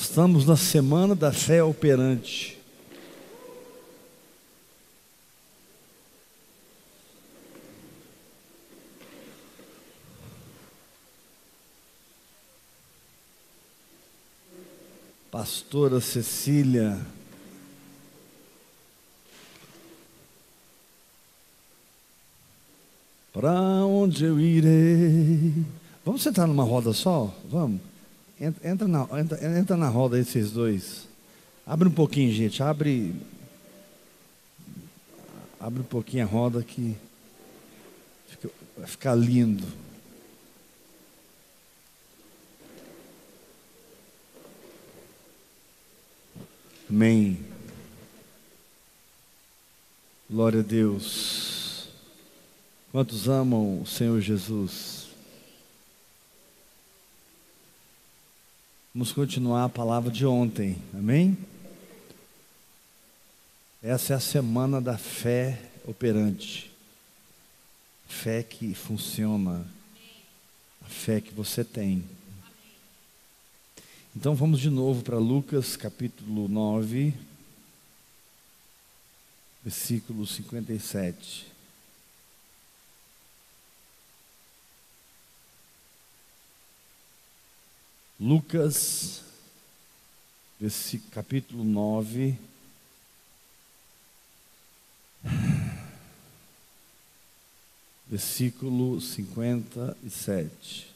Estamos na semana da fé operante. Pastora Cecília. Para onde eu irei? Vamos sentar numa roda só? Vamos. Entra, entra, na, entra, entra na roda aí, esses dois. Abre um pouquinho, gente. Abre. Abre um pouquinho a roda que fica, vai ficar lindo. Amém. Glória a Deus. Quantos amam o Senhor Jesus? Vamos continuar a palavra de ontem, amém? Essa é a semana da fé operante. Fé que funciona. A fé que você tem. Então vamos de novo para Lucas capítulo 9, versículo 57. Lucas, capítulo 9, versículo 57.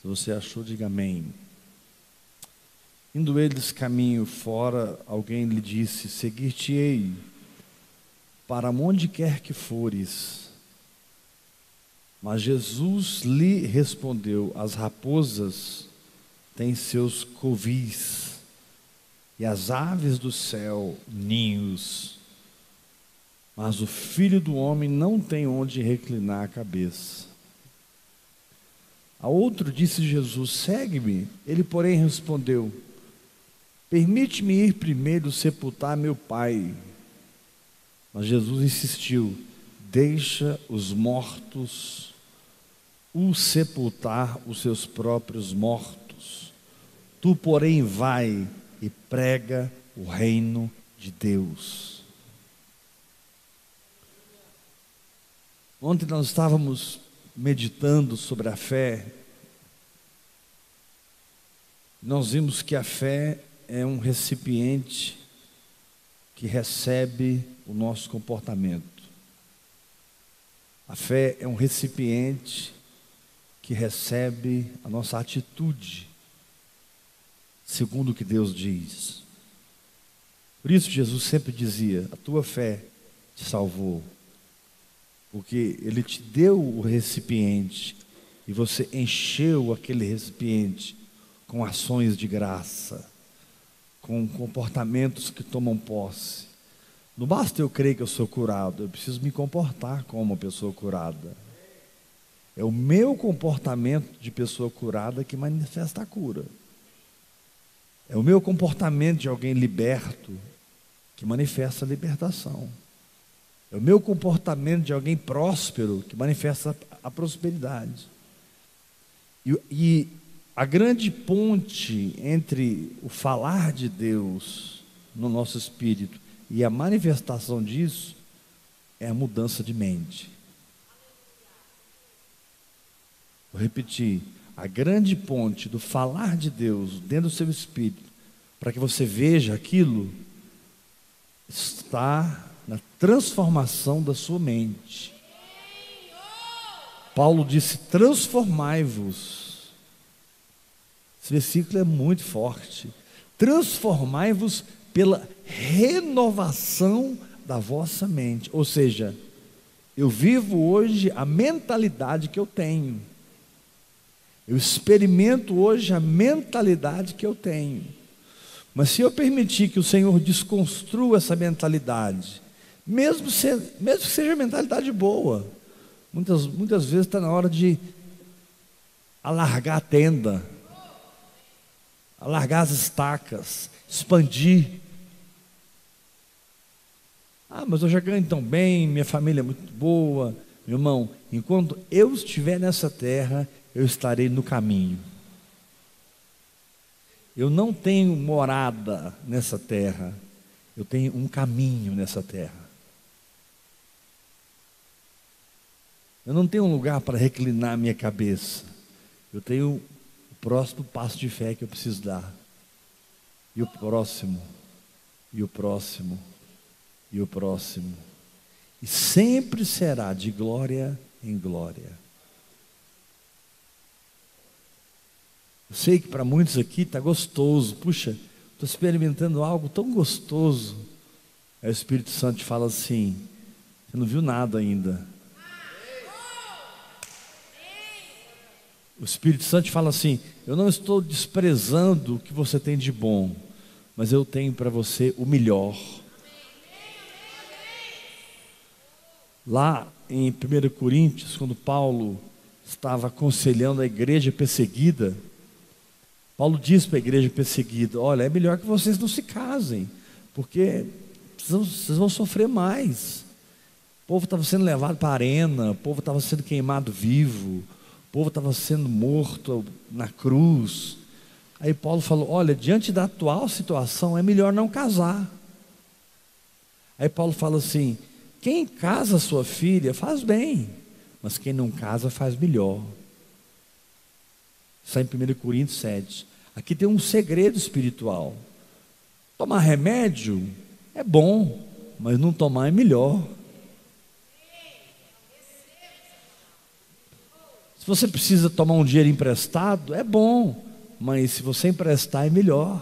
Se você achou, diga amém. Indo eles caminho fora, alguém lhe disse: Seguir-te-ei, para onde quer que fores. Mas Jesus lhe respondeu: As raposas tem seus covis, e as aves do céu ninhos. Mas o filho do homem não tem onde reclinar a cabeça. A outro disse Jesus: Segue-me. Ele, porém, respondeu: Permite-me ir primeiro sepultar meu pai. Mas Jesus insistiu: Deixa os mortos o sepultar os seus próprios mortos. Tu, porém, vai e prega o reino de Deus. Ontem nós estávamos meditando sobre a fé. Nós vimos que a fé é um recipiente que recebe o nosso comportamento. A fé é um recipiente que recebe a nossa atitude segundo o que Deus diz. Por isso Jesus sempre dizia: a tua fé te salvou. Porque ele te deu o recipiente e você encheu aquele recipiente com ações de graça, com comportamentos que tomam posse. Não basta eu crer que eu sou curado, eu preciso me comportar como uma pessoa curada. É o meu comportamento de pessoa curada que manifesta a cura. É o meu comportamento de alguém liberto que manifesta a libertação. É o meu comportamento de alguém próspero que manifesta a prosperidade. E, e a grande ponte entre o falar de Deus no nosso espírito e a manifestação disso é a mudança de mente. Vou repetir a grande ponte do falar de Deus dentro do seu espírito, para que você veja aquilo, está na transformação da sua mente. Paulo disse: transformai-vos. Esse versículo é muito forte. Transformai-vos pela renovação da vossa mente. Ou seja, eu vivo hoje a mentalidade que eu tenho. Eu experimento hoje a mentalidade que eu tenho. Mas se eu permitir que o Senhor desconstrua essa mentalidade, mesmo, se, mesmo que seja mentalidade boa, muitas, muitas vezes está na hora de alargar a tenda, alargar as estacas, expandir. Ah, mas eu já ganho tão bem, minha família é muito boa. Meu irmão, enquanto eu estiver nessa terra, eu estarei no caminho. Eu não tenho morada nessa terra, eu tenho um caminho nessa terra. Eu não tenho um lugar para reclinar minha cabeça. Eu tenho o próximo passo de fé que eu preciso dar. E o próximo, e o próximo, e o próximo. E sempre será de glória em glória. Eu sei que para muitos aqui está gostoso. Puxa, estou experimentando algo tão gostoso. Aí o Espírito Santo te fala assim: você não viu nada ainda. O Espírito Santo fala assim: Eu não estou desprezando o que você tem de bom, mas eu tenho para você o melhor. Lá em 1 Coríntios, quando Paulo estava aconselhando a igreja perseguida, Paulo diz para a igreja perseguida: Olha, é melhor que vocês não se casem, porque vocês vão sofrer mais. O povo estava sendo levado para a arena, o povo estava sendo queimado vivo, povo estava sendo morto na cruz. Aí Paulo falou: Olha, diante da atual situação, é melhor não casar. Aí Paulo fala assim: Quem casa sua filha faz bem, mas quem não casa faz melhor. Está em 1 Coríntios 7. Aqui tem um segredo espiritual. Tomar remédio é bom, mas não tomar é melhor. Se você precisa tomar um dinheiro emprestado, é bom, mas se você emprestar é melhor.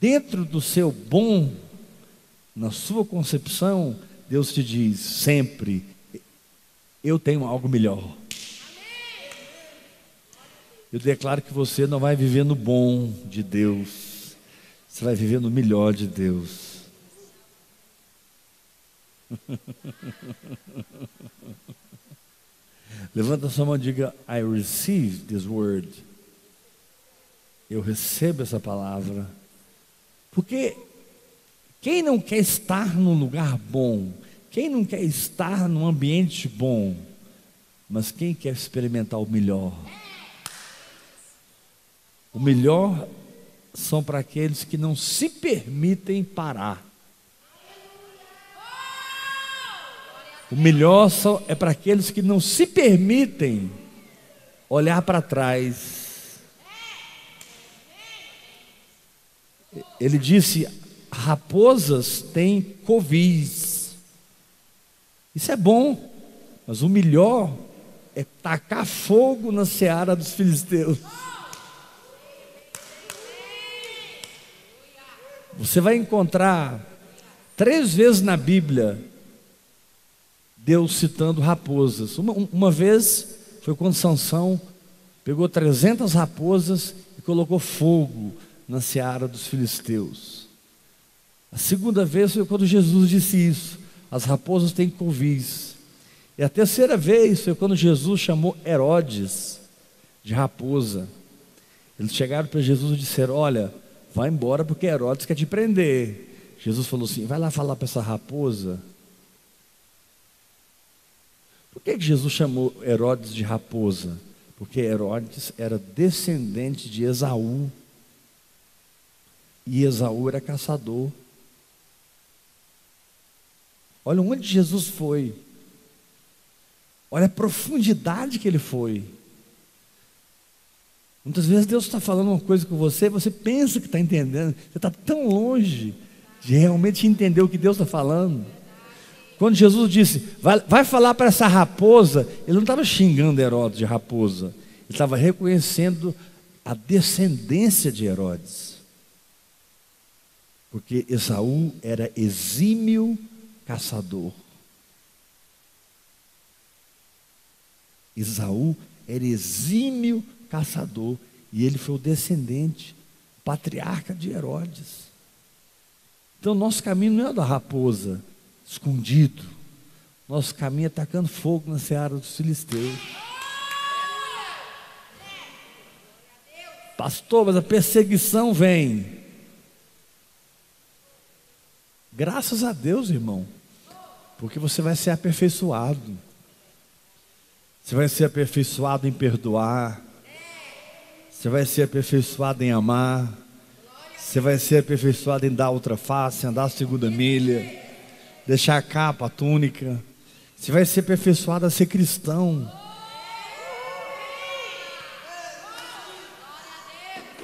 Dentro do seu bom, na sua concepção, Deus te diz sempre: eu tenho algo melhor. Eu declaro que você não vai viver no bom de Deus, você vai viver no melhor de Deus. Levanta sua mão e diga: I receive this word. Eu recebo essa palavra. Porque quem não quer estar num lugar bom, quem não quer estar num ambiente bom, mas quem quer experimentar o melhor? O melhor são para aqueles que não se permitem parar. O melhor é para aqueles que não se permitem olhar para trás. Ele disse: raposas têm covis. Isso é bom, mas o melhor é tacar fogo na seara dos filisteus. Você vai encontrar três vezes na Bíblia Deus citando raposas. Uma, uma vez foi quando Sansão pegou 300 raposas e colocou fogo na seara dos filisteus. A segunda vez foi quando Jesus disse isso: as raposas têm covis. E a terceira vez foi quando Jesus chamou Herodes de raposa. Eles chegaram para Jesus e disseram: Olha, vai embora porque Herodes quer te prender. Jesus falou assim: Vai lá falar para essa raposa por que Jesus chamou Herodes de raposa? Porque Herodes era descendente de Esaú. E Esaú era caçador. Olha onde Jesus foi. Olha a profundidade que ele foi. Muitas vezes Deus está falando uma coisa com você, você pensa que está entendendo, você está tão longe de realmente entender o que Deus está falando. Quando Jesus disse, vai, vai falar para essa raposa, ele não estava xingando Herodes de raposa, ele estava reconhecendo a descendência de Herodes. Porque Esaú era exímio caçador. Esaú era exímio caçador e ele foi o descendente, patriarca de Herodes. Então, nosso caminho não é da raposa, escondido. Nosso caminho é tacando fogo na seara dos filisteus. Pastor, mas a perseguição vem. Graças a Deus, irmão, porque você vai ser aperfeiçoado. Você vai ser aperfeiçoado em perdoar. Você vai ser aperfeiçoado em amar. Você vai ser aperfeiçoado em dar outra face, andar a segunda milha, deixar a capa, a túnica. Você vai ser aperfeiçoado a ser cristão.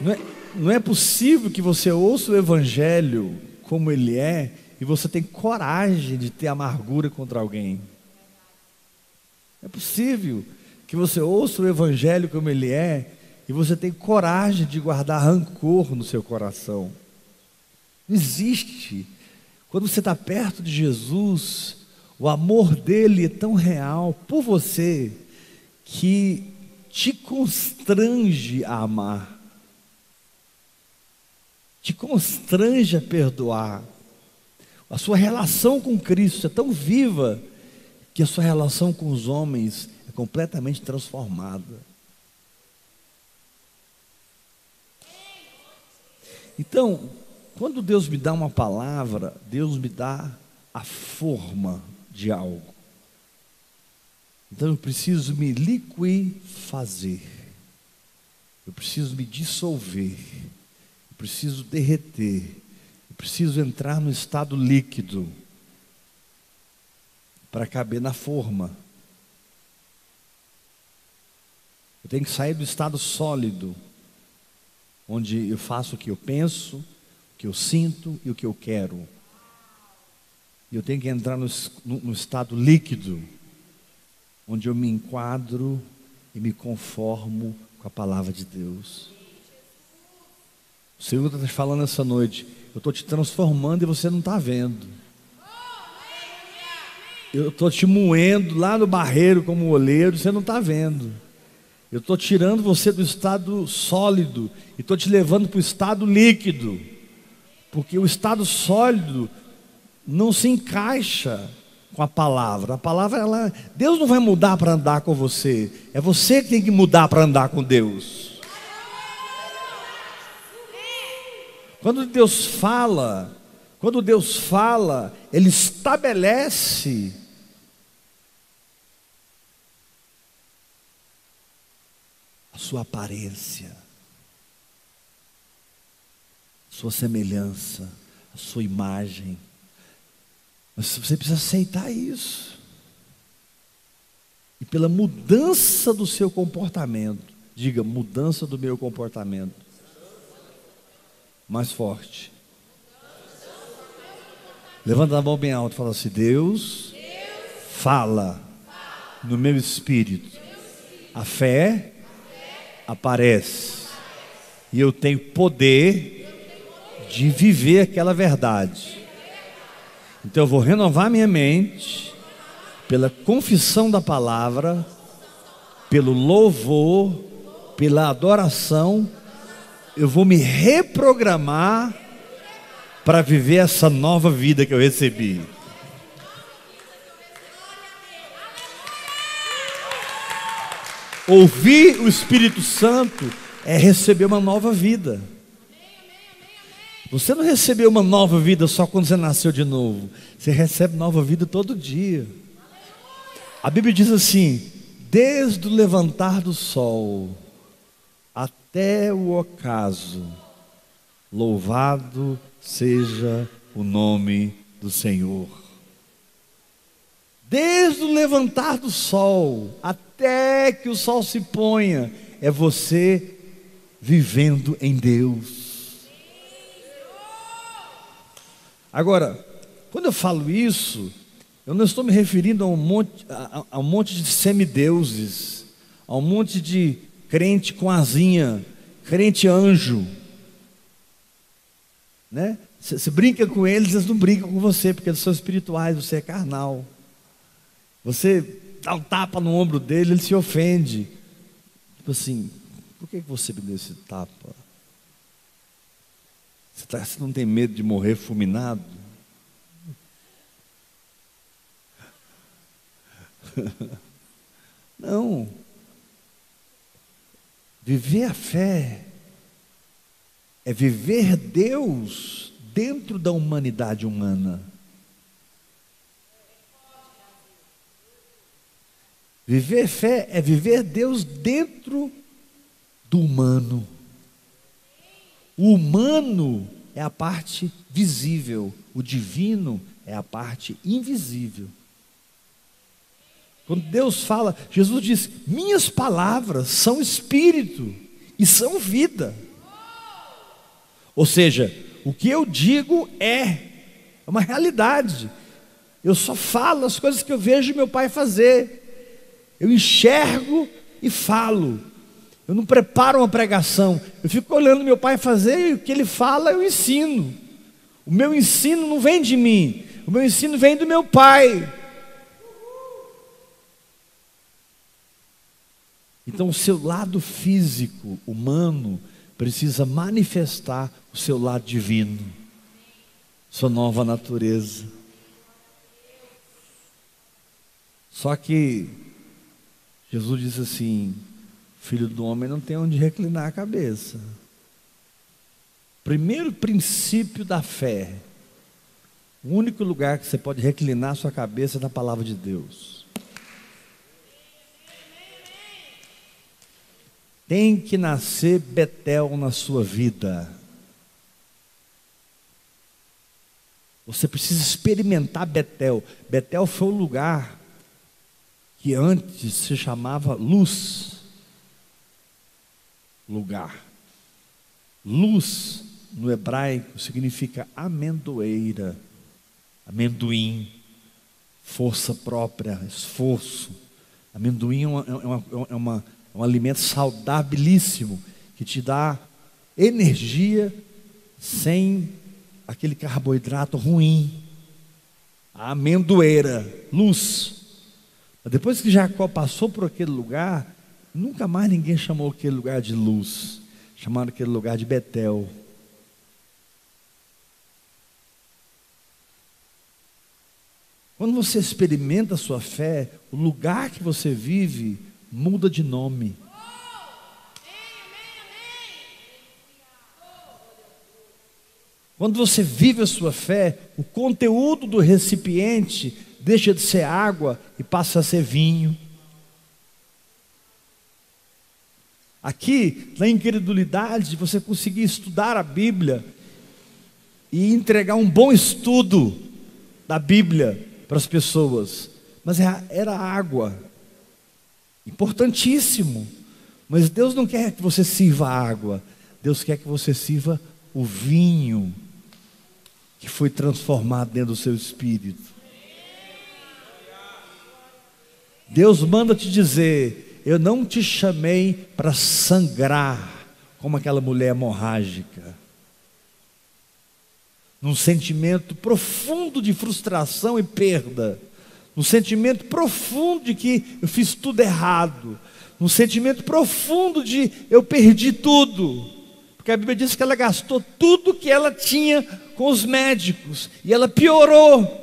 Não é, não é possível que você ouça o Evangelho como ele é e você tem coragem de ter amargura contra alguém. É possível que você ouça o Evangelho como ele é e você tem coragem de guardar rancor no seu coração. Não existe. Quando você está perto de Jesus, o amor dele é tão real por você que te constrange a amar te constrange a perdoar. A sua relação com Cristo é tão viva que a sua relação com os homens é completamente transformada. Então, quando Deus me dá uma palavra, Deus me dá a forma de algo. Então eu preciso me liquifazer. Eu preciso me dissolver preciso derreter, eu preciso entrar no estado líquido para caber na forma. Eu tenho que sair do estado sólido, onde eu faço o que eu penso, o que eu sinto e o que eu quero. E eu tenho que entrar no, no, no estado líquido, onde eu me enquadro e me conformo com a palavra de Deus. O Senhor está te falando essa noite. Eu estou te transformando e você não está vendo. Eu estou te moendo lá no barreiro como oleiro, você não está vendo. Eu estou tirando você do estado sólido e estou te levando para o estado líquido. Porque o estado sólido não se encaixa com a palavra. A palavra, ela, Deus não vai mudar para andar com você. É você que tem que mudar para andar com Deus. Quando Deus fala, quando Deus fala, Ele estabelece a sua aparência, a sua semelhança, a sua imagem. Mas você precisa aceitar isso. E pela mudança do seu comportamento, diga mudança do meu comportamento mais forte. Levanta a mão bem alto e fala assim: Deus, fala no meu espírito. A fé aparece. E eu tenho poder de viver aquela verdade. Então eu vou renovar minha mente pela confissão da palavra, pelo louvor, pela adoração eu vou me reprogramar para viver essa nova vida que eu recebi. Ouvir o Espírito Santo é receber uma nova vida. Você não recebeu uma nova vida só quando você nasceu de novo. Você recebe nova vida todo dia. A Bíblia diz assim: desde o levantar do sol até o ocaso. Louvado seja o nome do Senhor. Desde o levantar do sol até que o sol se ponha, é você vivendo em Deus. Agora, quando eu falo isso, eu não estou me referindo a um monte, a, a um monte de semideuses, a um monte de crente com asinha, crente anjo. Né? Você brinca com eles, eles não brincam com você, porque eles são espirituais, você é carnal. Você dá um tapa no ombro dele, ele se ofende. Tipo assim, por que você me deu esse tapa? Você, tá, você não tem medo de morrer fulminado? Não. Viver a fé é viver Deus dentro da humanidade humana. Viver fé é viver Deus dentro do humano. O humano é a parte visível, o divino é a parte invisível. Quando Deus fala, Jesus diz: Minhas palavras são espírito e são vida. Ou seja, o que eu digo é, é uma realidade. Eu só falo as coisas que eu vejo meu pai fazer. Eu enxergo e falo. Eu não preparo uma pregação. Eu fico olhando meu pai fazer e o que ele fala eu ensino. O meu ensino não vem de mim. O meu ensino vem do meu pai. Então, o seu lado físico, humano, precisa manifestar o seu lado divino, sua nova natureza. Só que Jesus disse assim: Filho do homem não tem onde reclinar a cabeça. Primeiro princípio da fé: o único lugar que você pode reclinar sua cabeça é na palavra de Deus. Tem que nascer Betel na sua vida. Você precisa experimentar Betel. Betel foi o lugar que antes se chamava luz. Lugar. Luz no hebraico significa amendoeira, amendoim, força própria, esforço. Amendoim é uma, é uma, é uma é um alimento saudabilíssimo que te dá energia sem aquele carboidrato ruim. A amendoeira, luz. Mas depois que Jacó passou por aquele lugar, nunca mais ninguém chamou aquele lugar de luz. Chamaram aquele lugar de Betel. Quando você experimenta a sua fé, o lugar que você vive muda de nome. Quando você vive a sua fé, o conteúdo do recipiente deixa de ser água e passa a ser vinho. Aqui, na incredulidade, você conseguir estudar a Bíblia e entregar um bom estudo da Bíblia para as pessoas, mas era água. Importantíssimo. Mas Deus não quer que você sirva água. Deus quer que você sirva o vinho que foi transformado dentro do seu espírito. Deus manda te dizer: Eu não te chamei para sangrar como aquela mulher hemorrágica. Num sentimento profundo de frustração e perda um sentimento profundo de que eu fiz tudo errado, um sentimento profundo de eu perdi tudo, porque a Bíblia diz que ela gastou tudo que ela tinha com os médicos e ela piorou.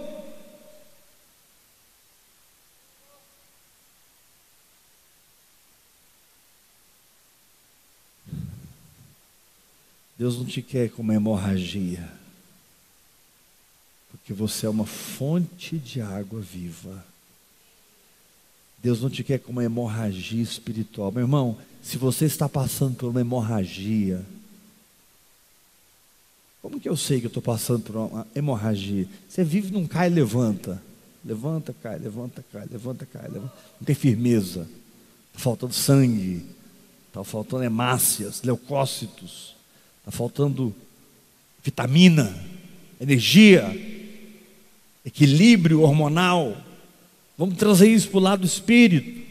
Deus não te quer com uma hemorragia que você é uma fonte de água viva. Deus não te quer com uma hemorragia espiritual. Meu irmão, se você está passando por uma hemorragia, como que eu sei que eu estou passando por uma hemorragia? Você vive num cai e levanta. Levanta, cai, levanta, cai, levanta, cai. Levanta. Não tem firmeza. Está faltando sangue. Está faltando hemácias, leucócitos. Está faltando vitamina, energia equilíbrio hormonal. Vamos trazer isso para o lado do espírito.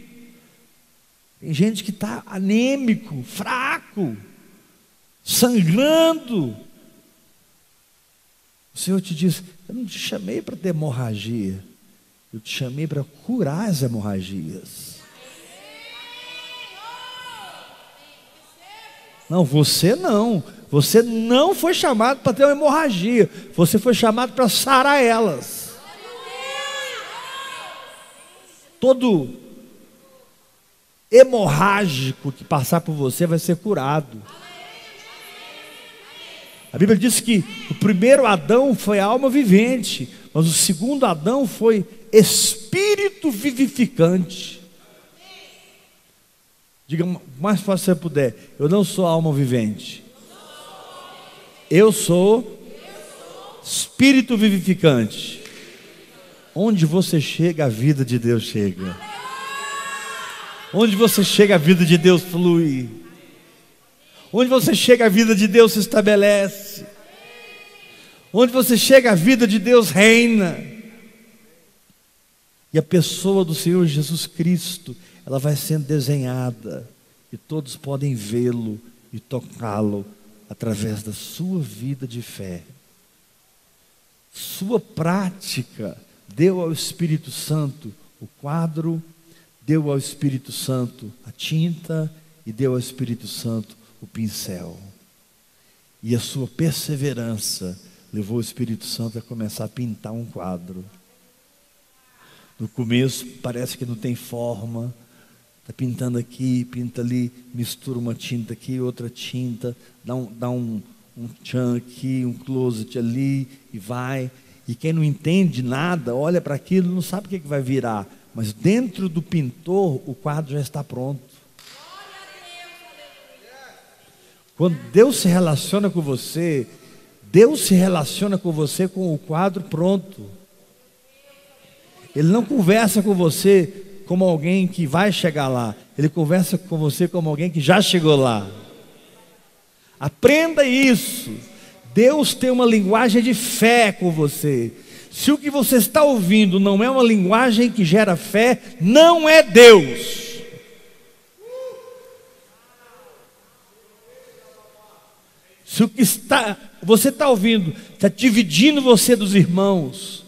Tem gente que está anêmico, fraco, sangrando. O Senhor te diz: Eu não te chamei para ter hemorragia, eu te chamei para curar as hemorragias. Não, você não. Você não foi chamado para ter uma hemorragia. Você foi chamado para sarar elas. Todo hemorrágico que passar por você vai ser curado. A Bíblia diz que o primeiro Adão foi alma vivente, mas o segundo Adão foi espírito vivificante. Diga mais que você puder. Eu não sou alma vivente. Eu sou espírito vivificante. Onde você chega, a vida de Deus chega. Onde você chega, a vida de Deus flui. Onde você chega, a vida de Deus se estabelece. Onde você chega, a vida de Deus reina. E a pessoa do Senhor Jesus Cristo, ela vai sendo desenhada. E todos podem vê-lo e tocá-lo através da sua vida de fé. Sua prática deu ao Espírito Santo o quadro, deu ao Espírito Santo a tinta e deu ao Espírito Santo o pincel. E a sua perseverança levou o Espírito Santo a começar a pintar um quadro. No começo parece que não tem forma, está pintando aqui, pinta ali, mistura uma tinta aqui, outra tinta, dá um, dá um, um tchan aqui, um closet ali e vai. E quem não entende nada, olha para aquilo, não sabe o que, que vai virar. Mas dentro do pintor, o quadro já está pronto. Quando Deus se relaciona com você, Deus se relaciona com você com o quadro pronto. Ele não conversa com você como alguém que vai chegar lá. Ele conversa com você como alguém que já chegou lá. Aprenda isso. Deus tem uma linguagem de fé com você. Se o que você está ouvindo não é uma linguagem que gera fé, não é Deus. Se o que está, você está ouvindo está dividindo você dos irmãos,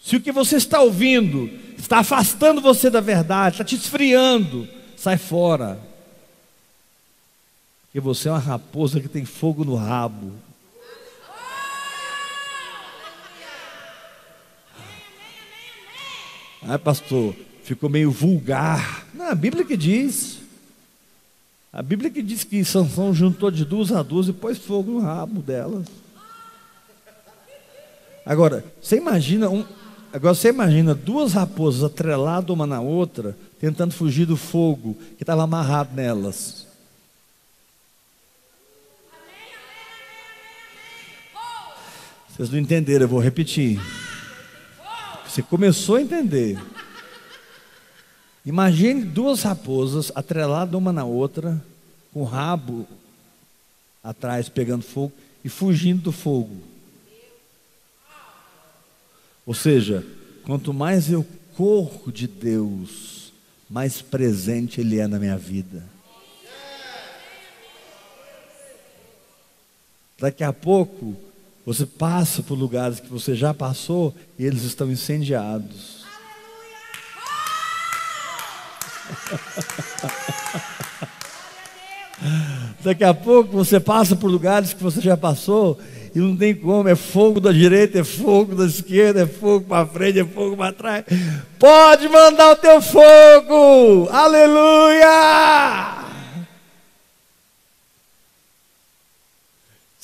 se o que você está ouvindo está afastando você da verdade, está te esfriando, sai fora. Porque você é uma raposa que tem fogo no rabo. Ah, pastor, ficou meio vulgar. Não, a Bíblia que diz. A Bíblia que diz que Sansão juntou de duas a duas e pôs fogo no rabo delas. Agora, você imagina um, agora você imagina duas raposas atreladas uma na outra, tentando fugir do fogo que estava amarrado nelas. Vocês não entenderam, eu vou repetir. Você começou a entender. Imagine duas raposas atreladas uma na outra, com o rabo atrás pegando fogo e fugindo do fogo. Ou seja, quanto mais eu corro de Deus, mais presente Ele é na minha vida. Daqui a pouco, você passa por lugares que você já passou e eles estão incendiados. Daqui a pouco você passa por lugares que você já passou e não tem como, é fogo da direita, é fogo da esquerda, é fogo para frente, é fogo para trás. Pode mandar o teu fogo! Aleluia!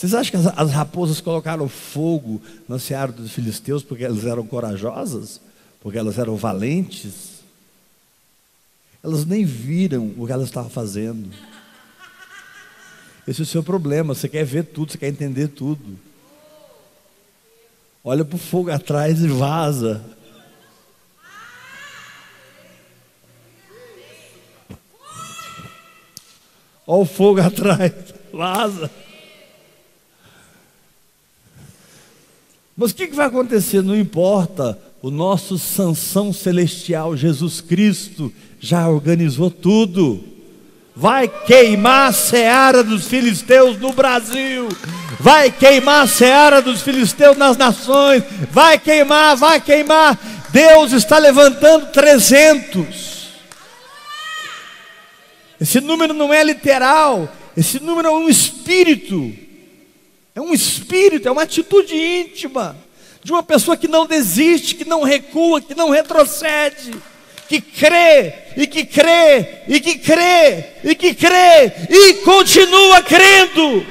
Vocês acham que as, as raposas colocaram fogo na seara dos filisteus porque elas eram corajosas? Porque elas eram valentes? Elas nem viram o que elas estavam fazendo. Esse é o seu problema. Você quer ver tudo, você quer entender tudo. Olha para o fogo atrás e vaza. Olha o fogo atrás, vaza. Mas o que, vai acontecer? Não importa. O nosso Sansão celestial, Jesus Cristo, já organizou tudo. Vai queimar a seara dos filisteus no Brasil. Vai queimar a seara dos filisteus nas nações. Vai queimar, vai queimar. Deus está levantando 300. Esse número não é literal. Esse número é um espírito. É um espírito, é uma atitude íntima de uma pessoa que não desiste, que não recua, que não retrocede, que crê e que crê e que crê e que crê e continua crendo.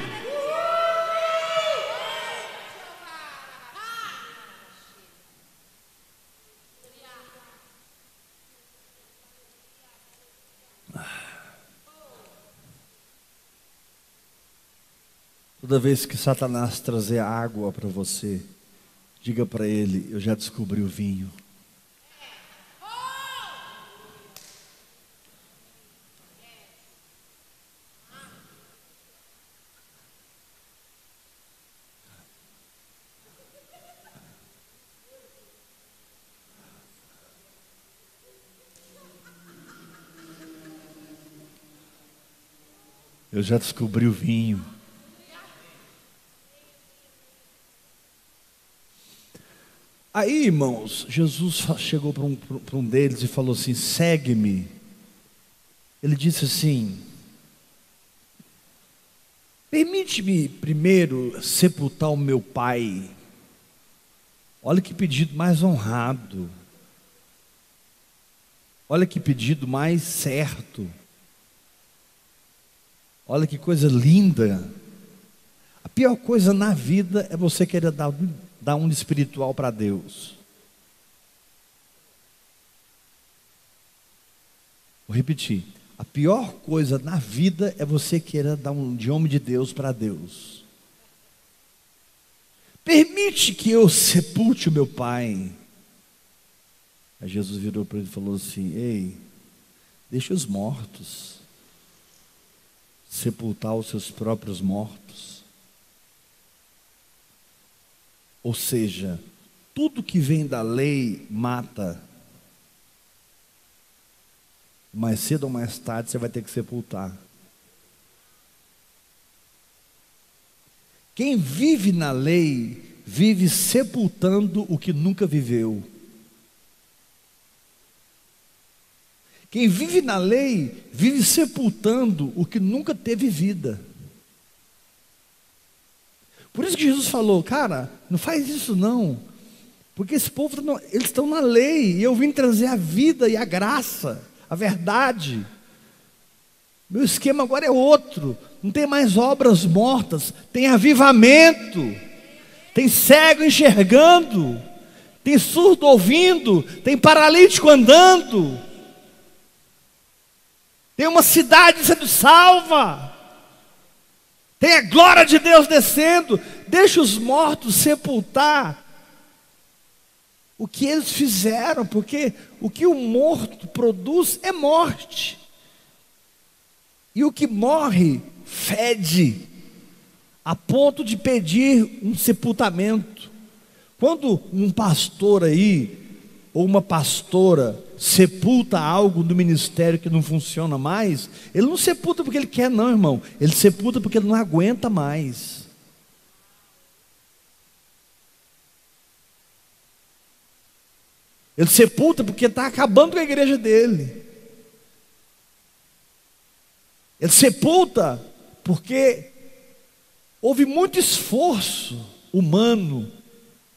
Toda vez que Satanás trazer água para você, diga para ele: Eu já descobri o vinho. Eu já descobri o vinho. Aí, irmãos, Jesus chegou para um, para um deles e falou assim: segue-me. Ele disse assim: permite-me primeiro sepultar o meu pai. Olha que pedido mais honrado. Olha que pedido mais certo. Olha que coisa linda. A pior coisa na vida é você querer dar, dar um espiritual para Deus. Vou repetir. A pior coisa na vida é você querer dar um de homem de Deus para Deus. Permite que eu sepulte o meu pai. Aí Jesus virou para ele e falou assim: Ei, deixa os mortos sepultar os seus próprios mortos. Ou seja, tudo que vem da lei mata. Mais cedo ou mais tarde você vai ter que sepultar. Quem vive na lei, vive sepultando o que nunca viveu. Quem vive na lei, vive sepultando o que nunca teve vida. Por isso que Jesus falou, cara, não faz isso não. Porque esse povo, tá eles estão na lei, e eu vim trazer a vida e a graça, a verdade. Meu esquema agora é outro. Não tem mais obras mortas, tem avivamento, tem cego enxergando, tem surdo ouvindo, tem paralítico andando. Tem uma cidade sendo salva. Tem a glória de Deus descendo. Deixa os mortos sepultar o que eles fizeram, porque o que o morto produz é morte. E o que morre fede, a ponto de pedir um sepultamento. Quando um pastor aí, ou uma pastora, sepulta algo do ministério que não funciona mais, ele não sepulta porque ele quer, não, irmão. Ele sepulta porque ele não aguenta mais. Ele sepulta porque está acabando com a igreja dele. Ele sepulta porque houve muito esforço humano.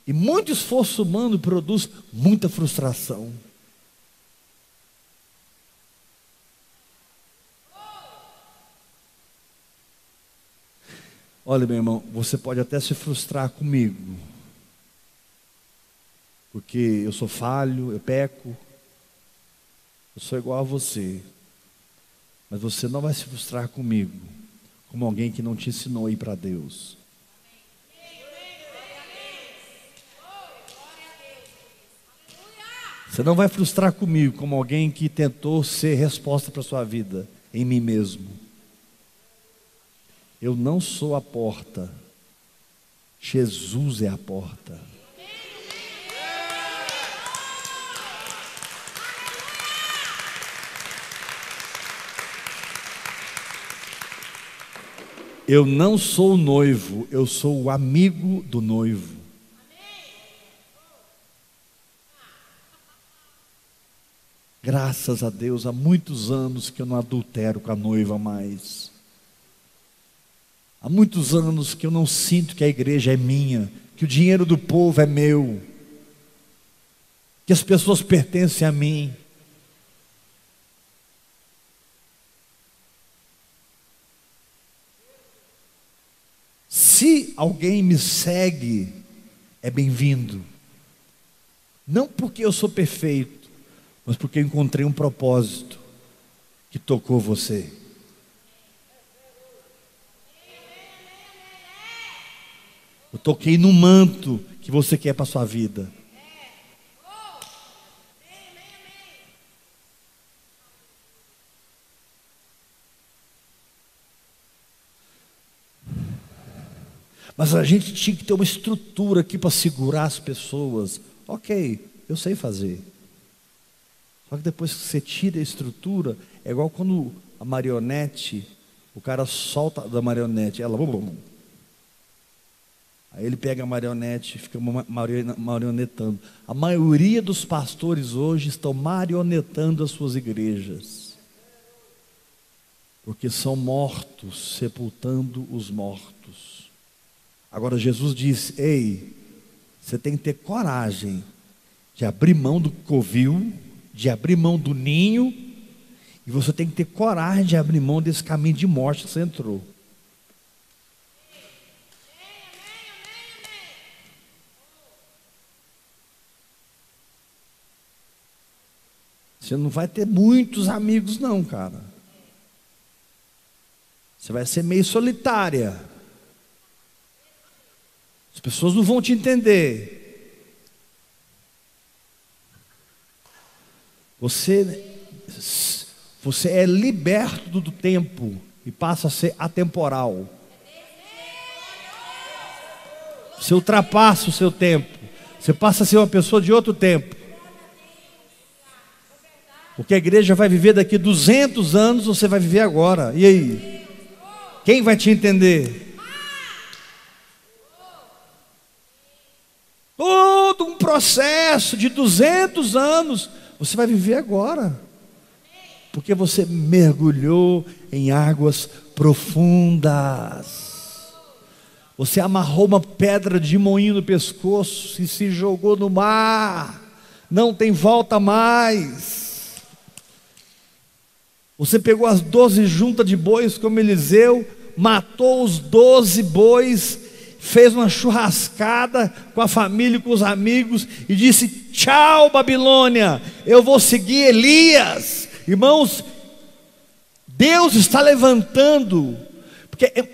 E muito esforço humano produz muita frustração. Olha, meu irmão, você pode até se frustrar comigo, porque eu sou falho, eu peco, eu sou igual a você, mas você não vai se frustrar comigo, como alguém que não te ensinou a ir para Deus. Você não vai frustrar comigo como alguém que tentou ser resposta para a sua vida em mim mesmo. Eu não sou a porta, Jesus é a porta. Eu não sou o noivo, eu sou o amigo do noivo. Graças a Deus, há muitos anos que eu não adultero com a noiva mais. Há muitos anos que eu não sinto que a igreja é minha, que o dinheiro do povo é meu, que as pessoas pertencem a mim. Se alguém me segue, é bem-vindo. Não porque eu sou perfeito, mas porque eu encontrei um propósito que tocou você. toquei no manto que você quer para a sua vida. Mas a gente tinha que ter uma estrutura aqui para segurar as pessoas. Ok, eu sei fazer. Só que depois que você tira a estrutura, é igual quando a marionete, o cara solta da marionete, ela. Aí ele pega a marionete, fica marionetando. A maioria dos pastores hoje estão marionetando as suas igrejas. Porque são mortos, sepultando os mortos. Agora Jesus disse: Ei, você tem que ter coragem de abrir mão do covil, de abrir mão do ninho, e você tem que ter coragem de abrir mão desse caminho de morte que você entrou. Você não vai ter muitos amigos, não, cara. Você vai ser meio solitária. As pessoas não vão te entender. Você, você é liberto do tempo e passa a ser atemporal. Você ultrapassa o seu tempo. Você passa a ser uma pessoa de outro tempo. Porque a igreja vai viver daqui 200 anos, você vai viver agora. E aí? Quem vai te entender? Todo um processo de 200 anos você vai viver agora. Porque você mergulhou em águas profundas. Você amarrou uma pedra de moinho no pescoço e se jogou no mar. Não tem volta mais. Você pegou as doze juntas de bois como Eliseu, matou os doze bois fez uma churrascada com a família com os amigos e disse: Tchau, Babilônia, eu vou seguir Elias. Irmãos, Deus está levantando, porque é,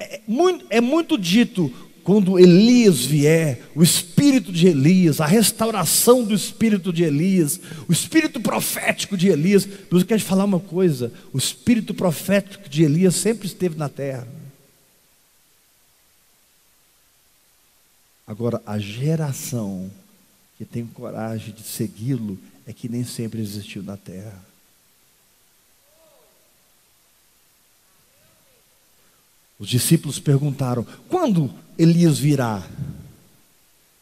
é, muito, é muito dito, quando Elias vier, o espírito de Elias, a restauração do espírito de Elias, o espírito profético de Elias. Mas eu quero te falar uma coisa: o espírito profético de Elias sempre esteve na terra. Agora, a geração que tem coragem de segui-lo é que nem sempre existiu na terra. Os discípulos perguntaram: quando Elias virá?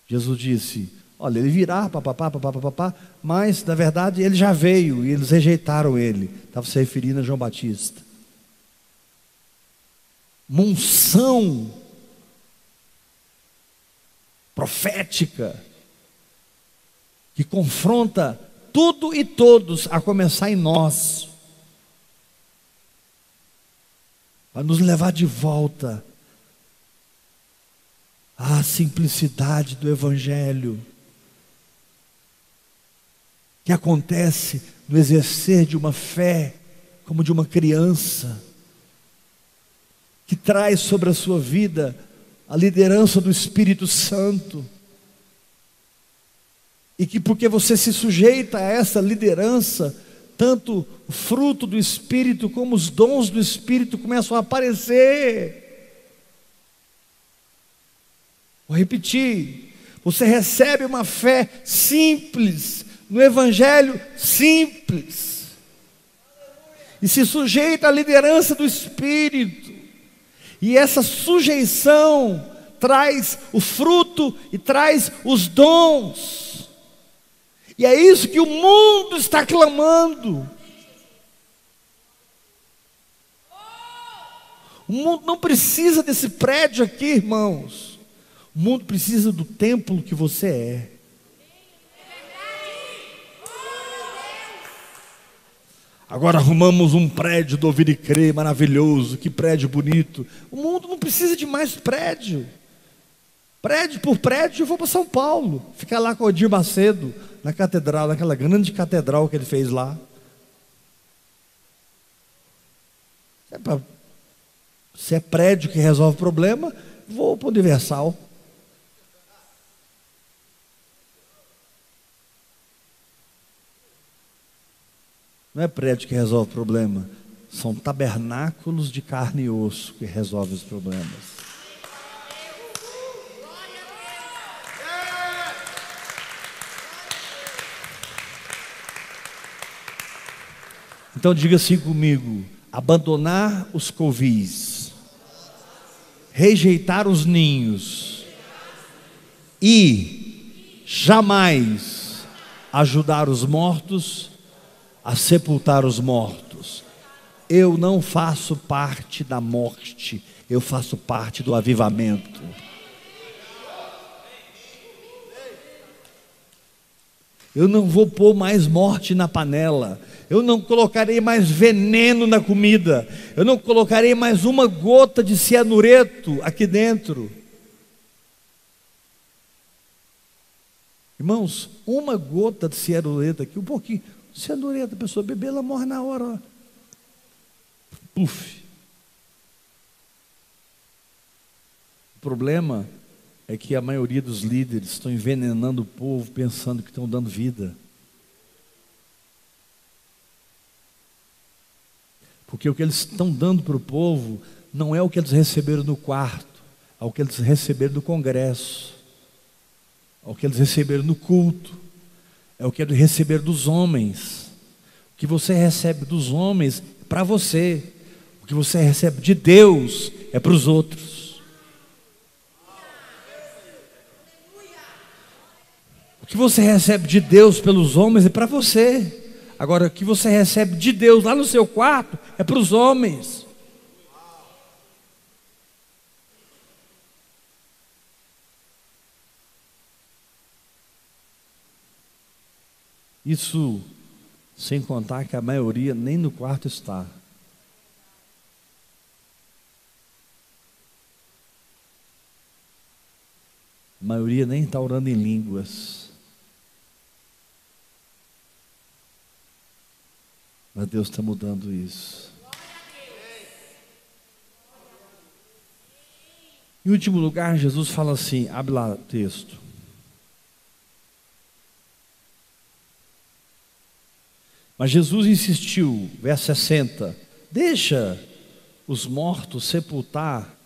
Jesus disse: Olha, ele virá, papapá, papapá, papapá, mas na verdade ele já veio e eles rejeitaram ele. Estava se referindo a João Batista. Monção profética, que confronta tudo e todos, a começar em nós, para nos levar de volta à simplicidade do Evangelho, que acontece no exercer de uma fé como de uma criança, que traz sobre a sua vida a liderança do Espírito Santo. E que porque você se sujeita a essa liderança, tanto o fruto do Espírito como os dons do Espírito começam a aparecer. Vou repetir. Você recebe uma fé simples, no Evangelho simples, e se sujeita à liderança do Espírito. E essa sujeição traz o fruto e traz os dons. E é isso que o mundo está clamando. O mundo não precisa desse prédio aqui, irmãos. O mundo precisa do templo que você é. Agora arrumamos um prédio do Ouvir e Crer maravilhoso, que prédio bonito. O mundo não precisa de mais prédio. Prédio por prédio, eu vou para São Paulo, ficar lá com o Odir Macedo, na catedral, naquela grande catedral que ele fez lá. É pra, se é prédio que resolve problema, vou para o Universal. Não é prédio que resolve problema, são tabernáculos de carne e osso que resolvem os problemas. Então diga assim comigo: abandonar os covis, rejeitar os ninhos e jamais ajudar os mortos a sepultar os mortos. Eu não faço parte da morte, eu faço parte do avivamento. Eu não vou pôr mais morte na panela. Eu não colocarei mais veneno na comida. Eu não colocarei mais uma gota de cianureto aqui dentro. Irmãos, uma gota de cianureto aqui, um pouquinho. Cianureto, a pessoa beber, ela morre na hora. Puf. O problema é que a maioria dos líderes estão envenenando o povo pensando que estão dando vida. Porque o que eles estão dando para o povo não é o que eles receberam no quarto, é o que eles receberam no congresso, é o que eles receberam no culto, é o que eles receberam dos homens. O que você recebe dos homens é para você, o que você recebe de Deus é para os outros. que você recebe de Deus pelos homens é para você. Agora, o que você recebe de Deus lá no seu quarto é para os homens. Isso sem contar que a maioria nem no quarto está. A maioria nem está orando em línguas. Mas Deus está mudando isso. Em último lugar, Jesus fala assim: abre lá texto. Mas Jesus insistiu, verso 60, deixa os mortos sepultar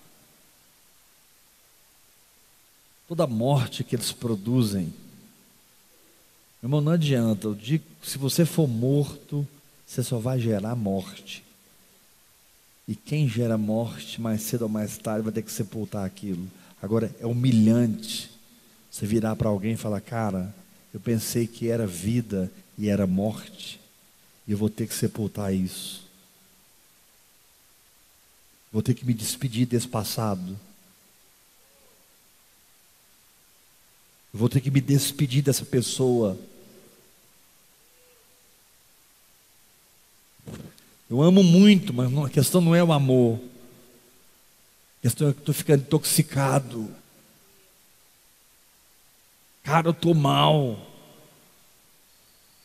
toda a morte que eles produzem. Irmão, não adianta, eu digo, se você for morto, você só vai gerar morte. E quem gera morte, mais cedo ou mais tarde, vai ter que sepultar aquilo. Agora, é humilhante você virar para alguém e falar: Cara, eu pensei que era vida e era morte, e eu vou ter que sepultar isso. Vou ter que me despedir desse passado. Vou ter que me despedir dessa pessoa. Eu amo muito, mas a questão não é o amor. A questão é que estou ficando intoxicado. Cara, eu estou mal.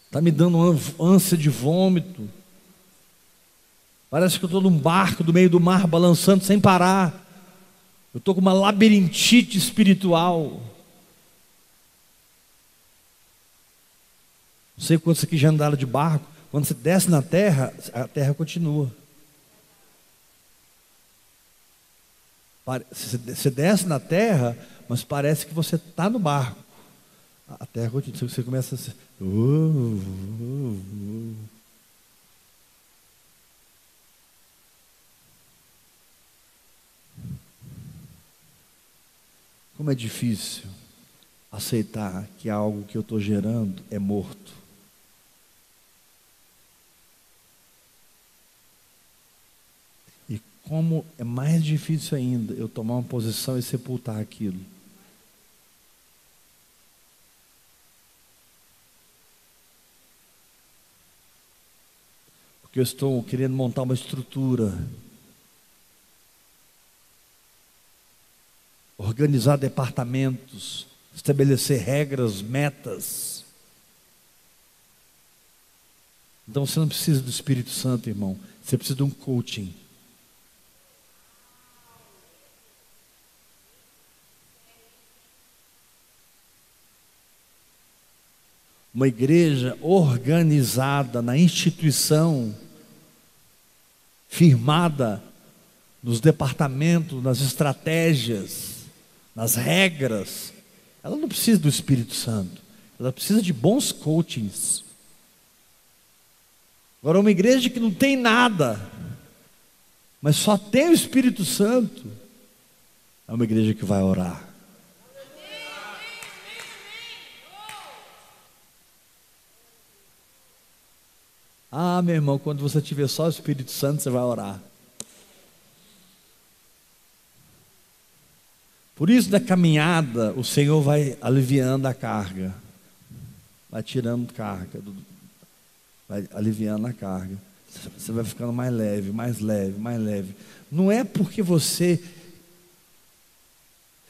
Está me dando ânsia de vômito. Parece que eu estou num barco do meio do mar balançando sem parar. Eu estou com uma labirintite espiritual. Não sei quantos aqui já andaram de barco. Quando você desce na terra, a terra continua. Você desce na terra, mas parece que você está no barco. A terra continua. Você começa a. Ser, uh, uh, uh. Como é difícil aceitar que algo que eu estou gerando é morto. Como é mais difícil ainda eu tomar uma posição e sepultar aquilo. Porque eu estou querendo montar uma estrutura, organizar departamentos, estabelecer regras, metas. Então você não precisa do Espírito Santo, irmão. Você precisa de um coaching. Uma igreja organizada na instituição, firmada nos departamentos, nas estratégias, nas regras. Ela não precisa do Espírito Santo, ela precisa de bons coachings. Agora, uma igreja que não tem nada, mas só tem o Espírito Santo, é uma igreja que vai orar. Ah, meu irmão, quando você tiver só o Espírito Santo, você vai orar. Por isso, na caminhada, o Senhor vai aliviando a carga, vai tirando carga, vai aliviando a carga. Você vai ficando mais leve, mais leve, mais leve. Não é porque você.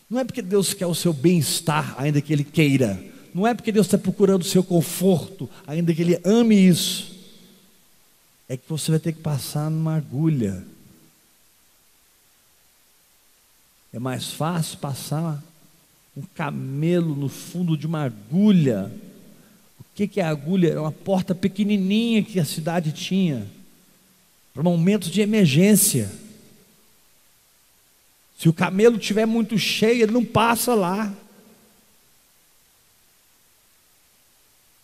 Não é porque Deus quer o seu bem-estar, ainda que Ele queira. Não é porque Deus está procurando o seu conforto, ainda que Ele ame isso é que você vai ter que passar numa agulha. É mais fácil passar um camelo no fundo de uma agulha. O que, que é agulha? É uma porta pequenininha que a cidade tinha para momentos de emergência. Se o camelo estiver muito cheio, ele não passa lá.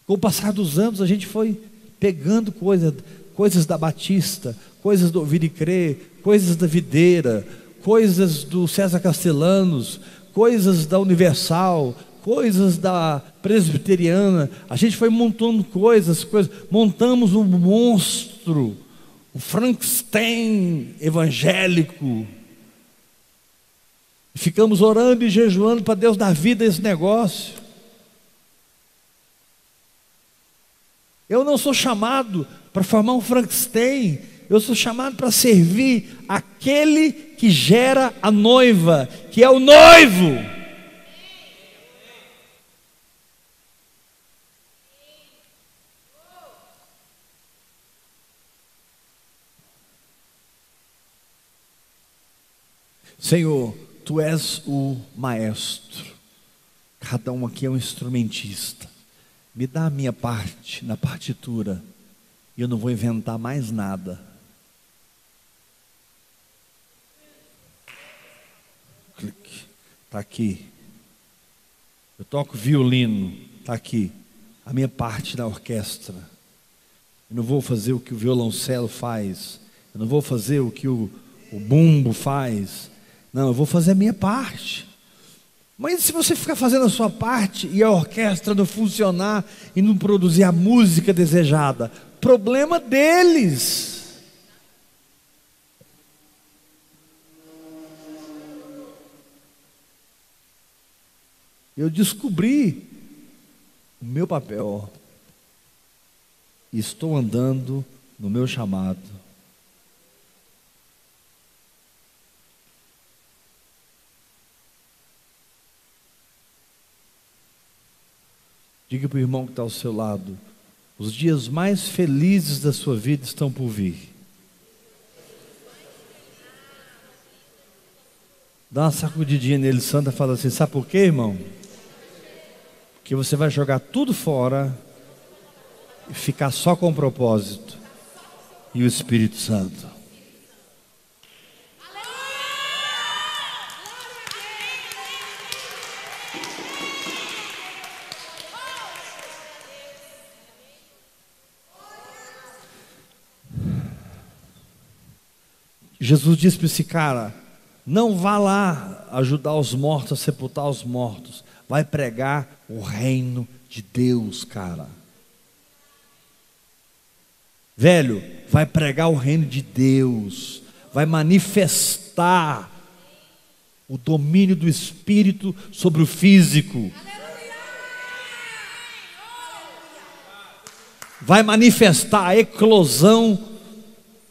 Com o passar dos anos, a gente foi pegando coisas coisas da Batista, coisas do Ouvir e Crer, coisas da Videira, coisas do César Castellanos, coisas da Universal, coisas da Presbiteriana. A gente foi montando coisas, coisas montamos um monstro, o um Frankenstein evangélico. Ficamos orando e jejuando para Deus dar vida a esse negócio. Eu não sou chamado para formar um Frankenstein. Eu sou chamado para servir aquele que gera a noiva, que é o noivo. Senhor, tu és o maestro, cada um aqui é um instrumentista. Me dá a minha parte na partitura e eu não vou inventar mais nada. Clique. Está aqui. Eu toco violino. Está aqui. A minha parte da orquestra. Eu não vou fazer o que o violoncelo faz. Eu não vou fazer o que o, o bumbo faz. Não, eu vou fazer a minha parte. Mas se você ficar fazendo a sua parte e a orquestra não funcionar e não produzir a música desejada, problema deles. Eu descobri o meu papel. Estou andando no meu chamado. Diga para o irmão que está ao seu lado: os dias mais felizes da sua vida estão por vir. Dá uma sacudidinha nele, Santa, fala assim: sabe por quê, irmão? Que você vai jogar tudo fora e ficar só com o propósito e o Espírito Santo. Jesus disse para esse cara: não vá lá ajudar os mortos a sepultar os mortos, vai pregar o reino de Deus, cara. Velho, vai pregar o reino de Deus, vai manifestar o domínio do espírito sobre o físico. Vai manifestar a eclosão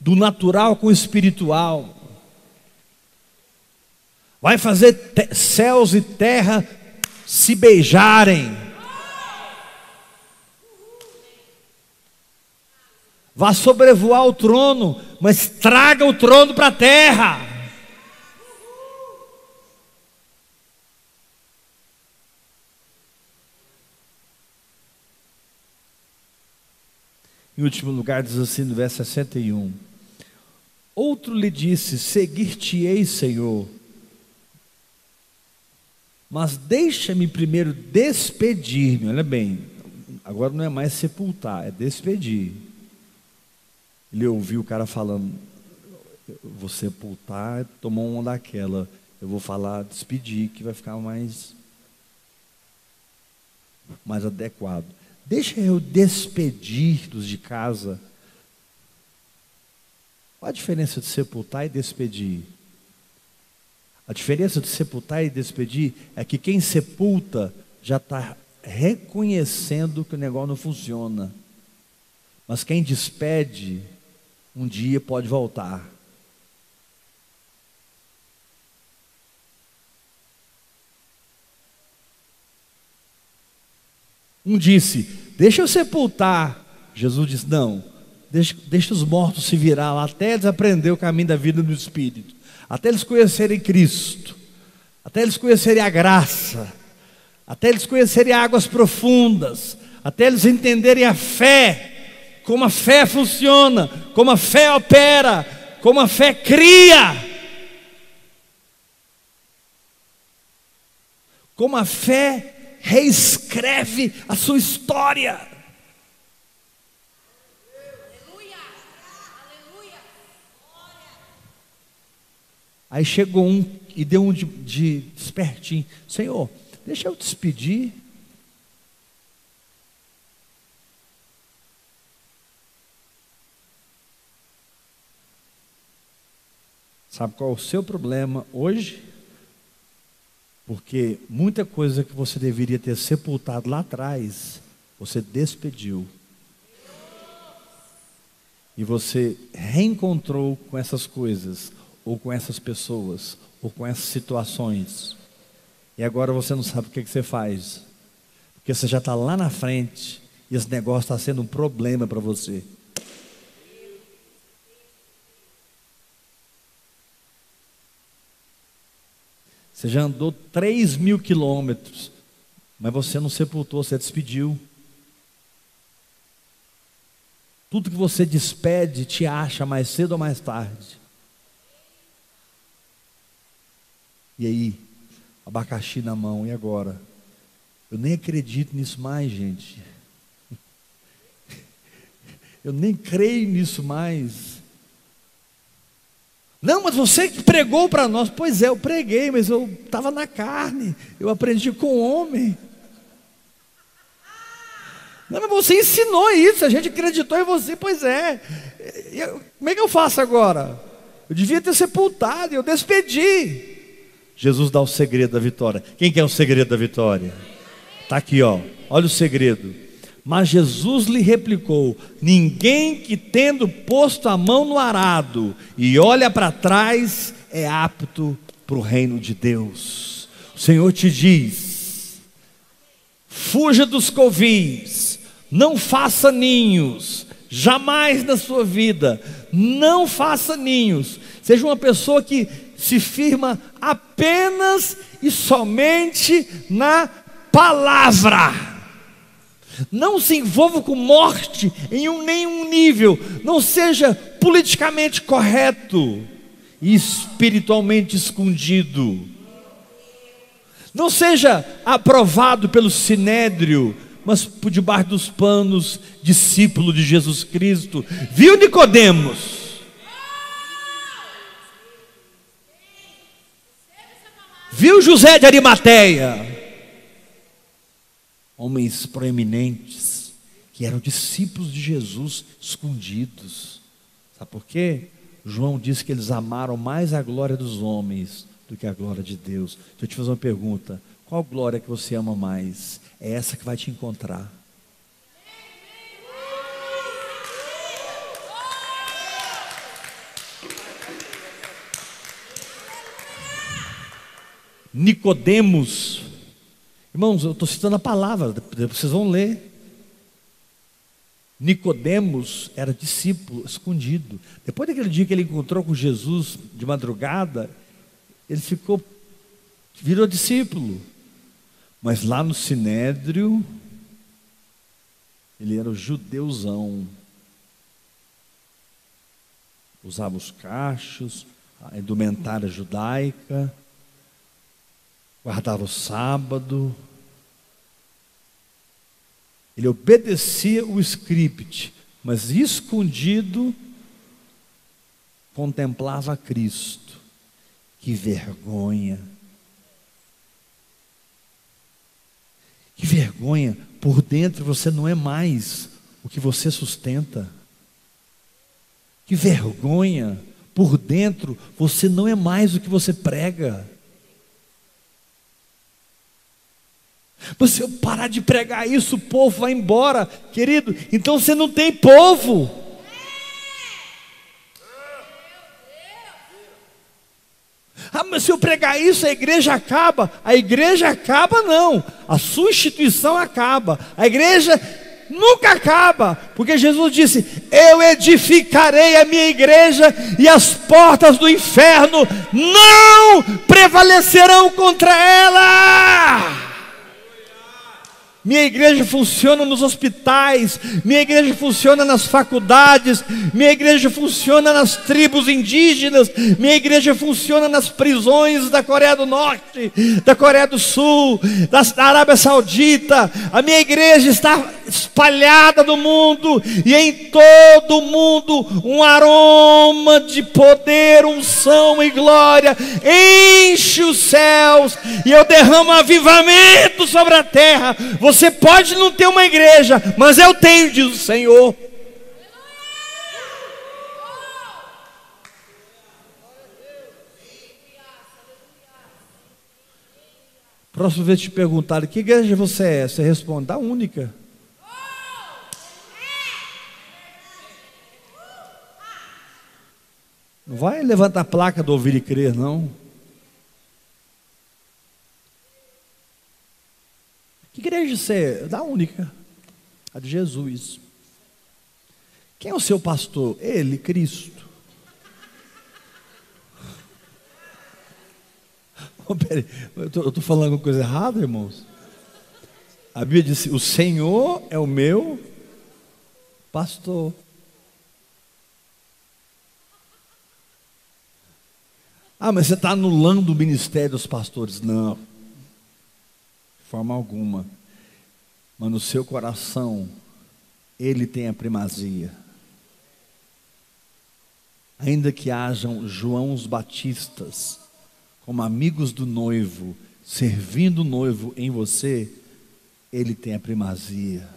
do natural com o espiritual. Vai fazer céus e terra se beijarem. Vá sobrevoar o trono, mas traga o trono para a terra. Em último lugar, diz assim no verso 61. Outro lhe disse: Seguir-te-ei, Senhor. Mas deixa-me primeiro despedir-me. Olha bem, agora não é mais sepultar, é despedir. Ele ouviu o cara falando: Vou sepultar, tomou uma daquela. Eu vou falar, despedir, que vai ficar mais, mais adequado. Deixa eu despedir dos de casa. Qual a diferença de sepultar e despedir? A diferença de sepultar e despedir é que quem sepulta já está reconhecendo que o negócio não funciona. Mas quem despede, um dia pode voltar. Um disse: Deixa eu sepultar. Jesus disse: Não, deixa, deixa os mortos se virar lá até eles aprenderem o caminho da vida do Espírito, até eles conhecerem Cristo, até eles conhecerem a graça, até eles conhecerem águas profundas, até eles entenderem a fé, como a fé funciona, como a fé opera, como a fé cria. Como a fé reescreve a sua história. Aí chegou um e deu um de, de despertinho: Senhor, deixa eu despedir. Sabe qual é o seu problema hoje? Porque muita coisa que você deveria ter sepultado lá atrás, você despediu. E você reencontrou com essas coisas, ou com essas pessoas, ou com essas situações. E agora você não sabe o que, que você faz. Porque você já está lá na frente e esse negócio está sendo um problema para você. Você já andou 3 mil quilômetros, mas você não sepultou, você despediu. Tudo que você despede te acha mais cedo ou mais tarde. E aí, abacaxi na mão, e agora? Eu nem acredito nisso mais, gente. Eu nem creio nisso mais. Não, mas você que pregou para nós. Pois é, eu preguei, mas eu estava na carne. Eu aprendi com o homem. Não, mas você ensinou isso, a gente acreditou em você. Pois é. Eu, como é que eu faço agora? Eu devia ter sepultado, eu despedi. Jesus dá o segredo da vitória. Quem quer o segredo da vitória? Está aqui, ó. Olha o segredo. Mas Jesus lhe replicou: Ninguém que tendo posto a mão no arado e olha para trás é apto para o reino de Deus. O Senhor te diz: fuja dos covis, não faça ninhos, jamais na sua vida, não faça ninhos. Seja uma pessoa que se firma apenas e somente na palavra. Não se envolva com morte em um, nenhum nível. Não seja politicamente correto e espiritualmente escondido. Não seja aprovado pelo sinédrio, mas por debaixo dos panos, discípulo de Jesus Cristo. Viu Nicodemos? Viu José de Arimateia? homens proeminentes, que eram discípulos de Jesus, escondidos. Sabe por quê? João diz que eles amaram mais a glória dos homens do que a glória de Deus. Deixa eu te fazer uma pergunta: qual glória que você ama mais? É essa que vai te encontrar. Nicodemos Irmãos, eu estou citando a palavra, vocês vão ler. Nicodemos era discípulo escondido. Depois daquele dia que ele encontrou com Jesus de madrugada, ele ficou, virou discípulo. Mas lá no Sinédrio, ele era o judeuzão. usava os cachos, a indumentária judaica, guardava o sábado. Ele obedecia o script, mas escondido contemplava Cristo. Que vergonha! Que vergonha! Por dentro você não é mais o que você sustenta. Que vergonha! Por dentro você não é mais o que você prega. Mas se eu parar de pregar isso, o povo vai embora, querido. Então você não tem povo. Ah, mas se eu pregar isso, a igreja acaba. A igreja acaba, não. A sua instituição acaba. A igreja nunca acaba, porque Jesus disse: Eu edificarei a minha igreja e as portas do inferno não prevalecerão contra ela. Minha igreja funciona nos hospitais, minha igreja funciona nas faculdades, minha igreja funciona nas tribos indígenas, minha igreja funciona nas prisões da Coreia do Norte, da Coreia do Sul, da Arábia Saudita. A minha igreja está espalhada no mundo e em todo o mundo um aroma de poder, unção e glória enche os céus e eu derramo avivamento sobre a terra. Você pode não ter uma igreja, mas eu tenho, diz o Senhor. Próxima vez te perguntarem que igreja você é, você responde, a única. Não vai levantar a placa do ouvir e crer, não. Você é? Da única, a de Jesus. Quem é o seu pastor? Ele, Cristo. Oh, peraí, eu estou falando alguma coisa errada, irmãos? A Bíblia disse: O Senhor é o meu pastor. Ah, mas você está anulando o ministério dos pastores. Não, de forma alguma. Mas no seu coração, ele tem a primazia. Ainda que hajam Joãos Batistas, como amigos do noivo, servindo o noivo em você, ele tem a primazia.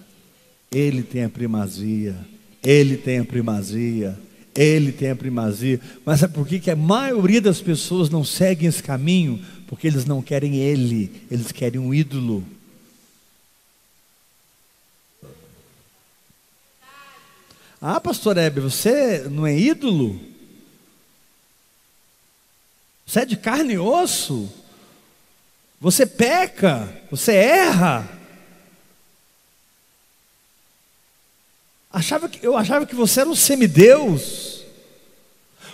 Ele tem a primazia. Ele tem a primazia. Ele tem a primazia. Mas sabe por que a maioria das pessoas não seguem esse caminho? Porque eles não querem Ele, eles querem um ídolo. Ah, pastor Hebe, você não é ídolo? Você é de carne e osso? Você peca? Você erra? Achava que, eu achava que você era um semideus.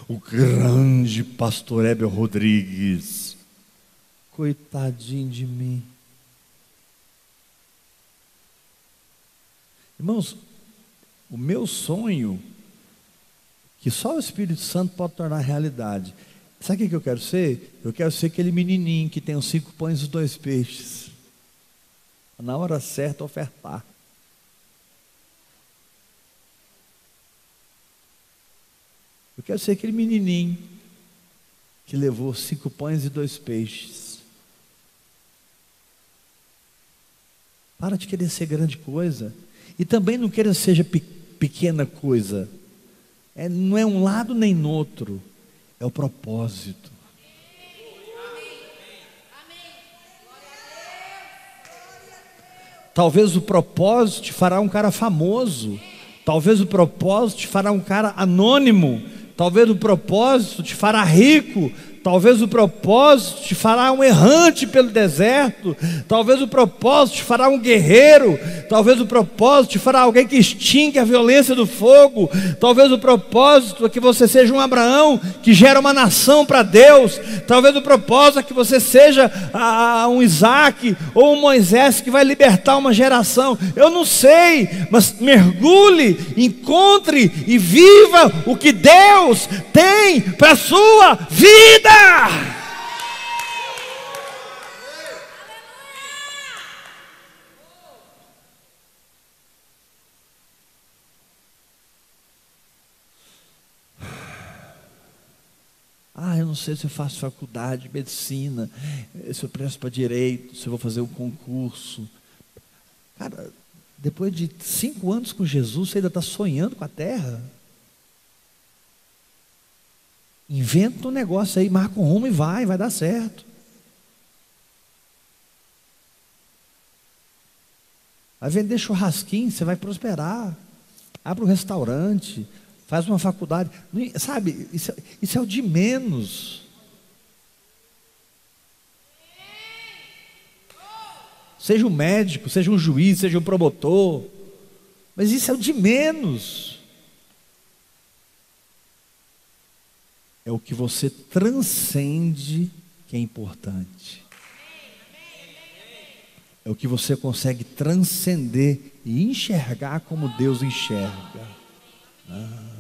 O grande pastor Hébel Rodrigues. Coitadinho de mim. Irmãos, o meu sonho, que só o Espírito Santo pode tornar realidade. Sabe o que eu quero ser? Eu quero ser aquele menininho que tem os cinco pães e os dois peixes. Na hora certa, ofertar. Eu quero ser aquele menininho que levou cinco pães e dois peixes. Para de querer ser grande coisa. E também não queira seja pe pequena coisa. É, não é um lado nem no outro. É o propósito. Talvez o propósito te fará um cara famoso. Talvez o propósito te fará um cara anônimo. Talvez o propósito te fará rico, Talvez o propósito te fará um errante pelo deserto, talvez o propósito te fará um guerreiro, talvez o propósito te fará alguém que extingue a violência do fogo, talvez o propósito é que você seja um Abraão que gera uma nação para Deus, talvez o propósito é que você seja ah, um Isaac ou um Moisés que vai libertar uma geração. Eu não sei, mas mergulhe, encontre e viva o que Deus tem para a sua vida. Ah, eu não sei se eu faço faculdade, medicina, se eu presto para direito, se eu vou fazer um concurso. Cara, depois de cinco anos com Jesus, você ainda está sonhando com a terra? Inventa um negócio aí, marca um rumo e vai, vai dar certo. Vai vender churrasquinho, você vai prosperar. Abre um restaurante, faz uma faculdade. Sabe, isso, é, isso é o de menos. Seja um médico, seja um juiz, seja um promotor. Mas isso é o de menos. É o que você transcende que é importante. É o que você consegue transcender e enxergar como Deus enxerga. Ah.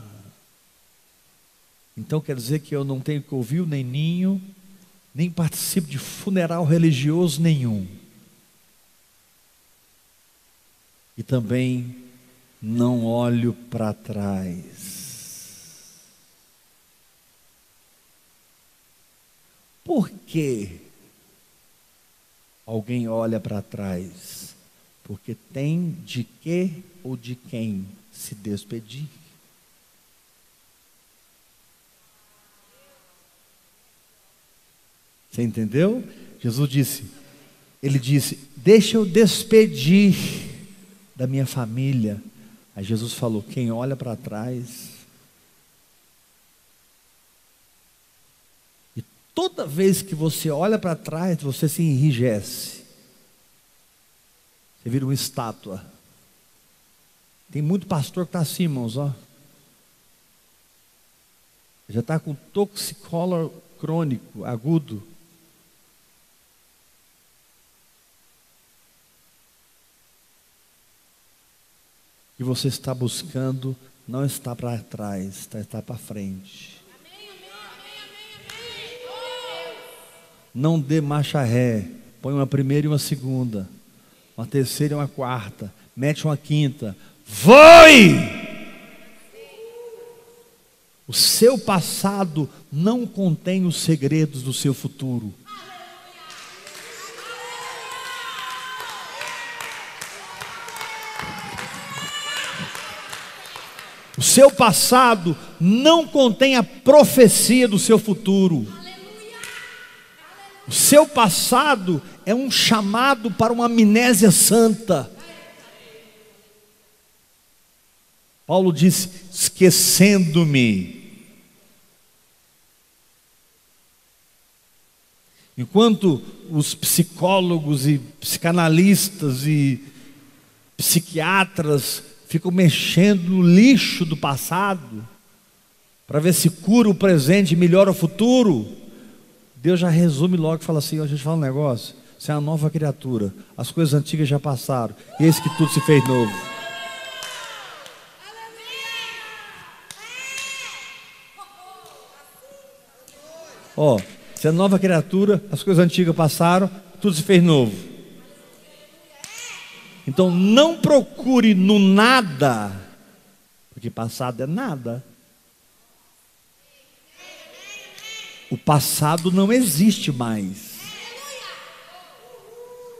Então quer dizer que eu não tenho que ouvir nem ninho, nem participo de funeral religioso nenhum. E também não olho para trás. Por que alguém olha para trás? Porque tem de que ou de quem se despedir. Você entendeu? Jesus disse, ele disse: Deixa eu despedir da minha família. Aí Jesus falou: Quem olha para trás Toda vez que você olha para trás, você se enrijece. Você vira uma estátua. Tem muito pastor que está assim, irmãos, ó. Já está com toxicolor crônico, agudo. E você está buscando não está para trás, está, está para frente. Não dê marcha ré. Põe uma primeira e uma segunda. Uma terceira e uma quarta. Mete uma quinta. Voe! O seu passado não contém os segredos do seu futuro. O seu passado não contém a profecia do seu futuro. O seu passado é um chamado para uma amnésia santa. Paulo disse: esquecendo-me. Enquanto os psicólogos e psicanalistas e psiquiatras ficam mexendo no lixo do passado, para ver se cura o presente e melhora o futuro, Deus já resume logo e fala assim: a gente fala um negócio, você é uma nova criatura, as coisas antigas já passaram, e eis que tudo se fez novo. Ó, você é nova criatura, as coisas antigas passaram, tudo se fez novo. Então não procure no nada, porque passado é nada. O passado não existe mais.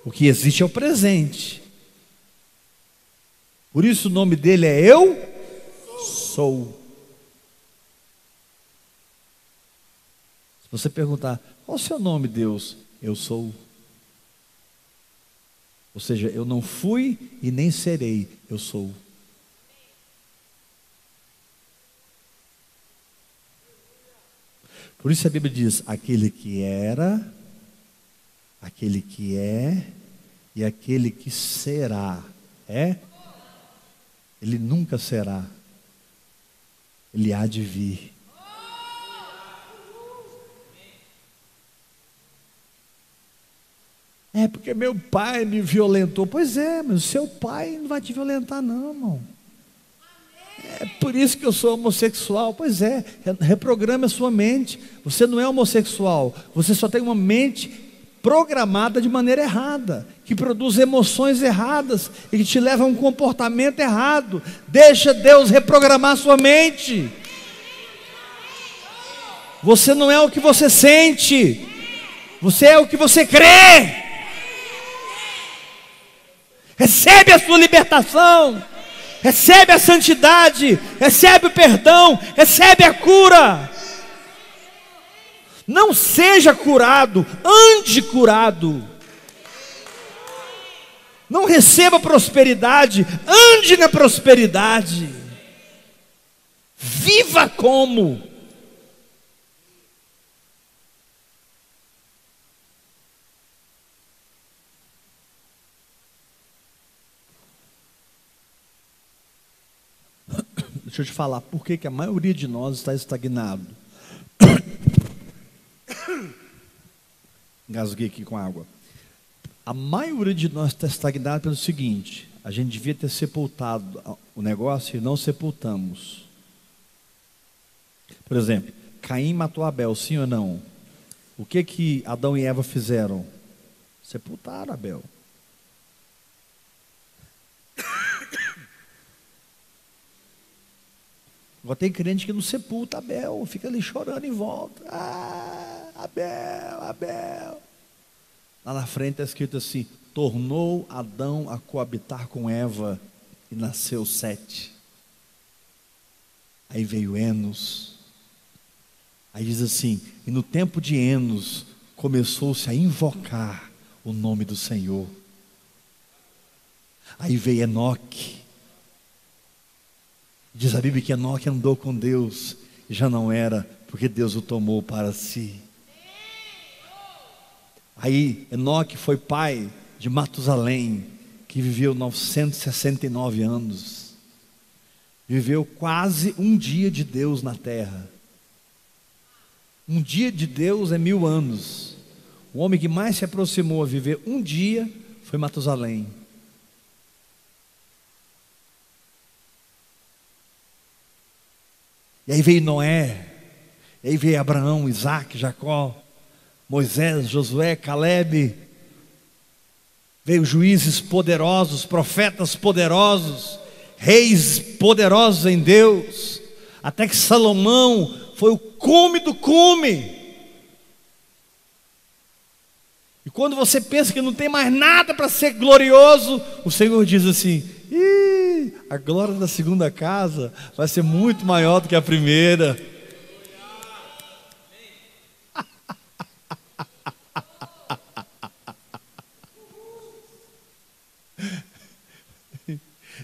O que existe é o presente. Por isso o nome dele é Eu Sou. Se você perguntar, qual o seu nome, Deus? Eu sou. Ou seja, eu não fui e nem serei, eu sou. Por isso a Bíblia diz: aquele que era, aquele que é e aquele que será. É? Ele nunca será. Ele há de vir. É porque meu pai me violentou. Pois é, mas seu pai não vai te violentar, não, irmão. É por isso que eu sou homossexual. Pois é, reprograme a sua mente. Você não é homossexual, você só tem uma mente programada de maneira errada, que produz emoções erradas e que te leva a um comportamento errado. Deixa Deus reprogramar a sua mente. Você não é o que você sente, você é o que você crê. Recebe a sua libertação recebe a santidade, recebe o perdão, recebe a cura. Não seja curado, ande curado. Não receba prosperidade, ande na prosperidade. Viva como Deixa eu te falar por que, que a maioria de nós está estagnado. Engasguei aqui com água. A maioria de nós está estagnado pelo seguinte: a gente devia ter sepultado o negócio e não sepultamos. Por exemplo, Caim matou Abel, sim ou não? O que que Adão e Eva fizeram? Sepultaram Abel. Agora tem crente que não sepulta Abel, fica ali chorando em volta. Ah, Abel, Abel. Lá na frente está escrito assim: tornou Adão a coabitar com Eva e nasceu Sete. Aí veio Enos. Aí diz assim: e no tempo de Enos começou-se a invocar o nome do Senhor. Aí veio Enoque. Diz a Bíblia que Enoque andou com Deus já não era, porque Deus o tomou para si. Aí Enoque foi pai de Matusalém, que viveu 969 anos. Viveu quase um dia de Deus na terra. Um dia de Deus é mil anos. O homem que mais se aproximou a viver um dia foi Matusalém. E aí veio Noé, e aí veio Abraão, Isaac, Jacó, Moisés, Josué, Caleb, veio juízes poderosos, profetas poderosos, reis poderosos em Deus, até que Salomão foi o cume do cume. E quando você pensa que não tem mais nada para ser glorioso, o Senhor diz assim: Ih, a glória da segunda casa vai ser muito maior do que a primeira.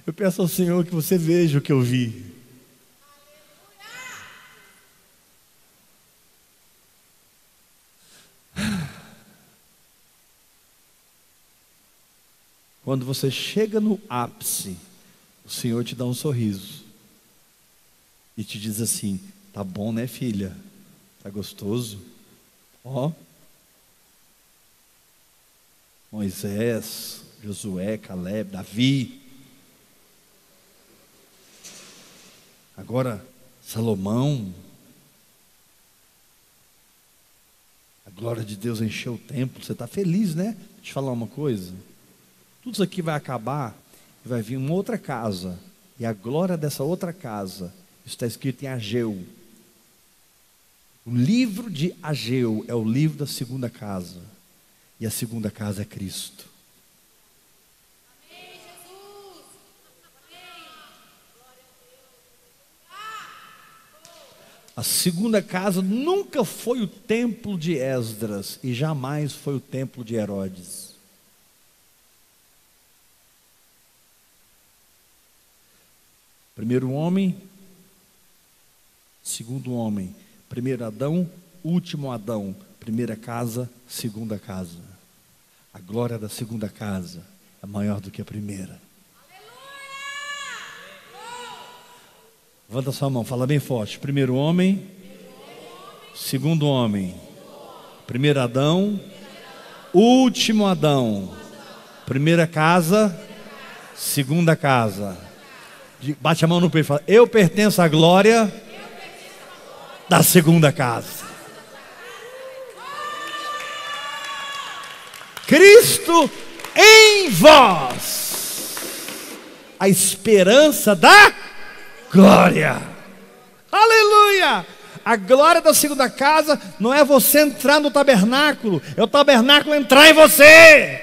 Eu peço ao Senhor que você veja o que eu vi. Quando você chega no ápice, o Senhor te dá um sorriso e te diz assim: tá bom, né, filha? Tá gostoso? Ó. Moisés, Josué, Caleb, Davi. Agora, Salomão. A glória de Deus encheu o templo. Você está feliz, né? Deixa eu te falar uma coisa. Tudo isso aqui vai acabar e vai vir uma outra casa. E a glória dessa outra casa está escrito em Ageu. O livro de Ageu é o livro da segunda casa. E a segunda casa é Cristo. A segunda casa nunca foi o templo de Esdras e jamais foi o templo de Herodes. Primeiro homem, segundo homem. Primeiro Adão, último Adão, primeira casa, segunda casa. A glória da segunda casa é maior do que a primeira. Levanta sua mão, fala bem forte. Primeiro homem, segundo homem, primeiro Adão, último Adão, primeira casa, segunda casa. Bate a mão no peito e fala: Eu pertenço à glória da segunda casa. Cristo em vós, a esperança da glória. Aleluia! A glória da segunda casa não é você entrar no tabernáculo, é o tabernáculo entrar em você.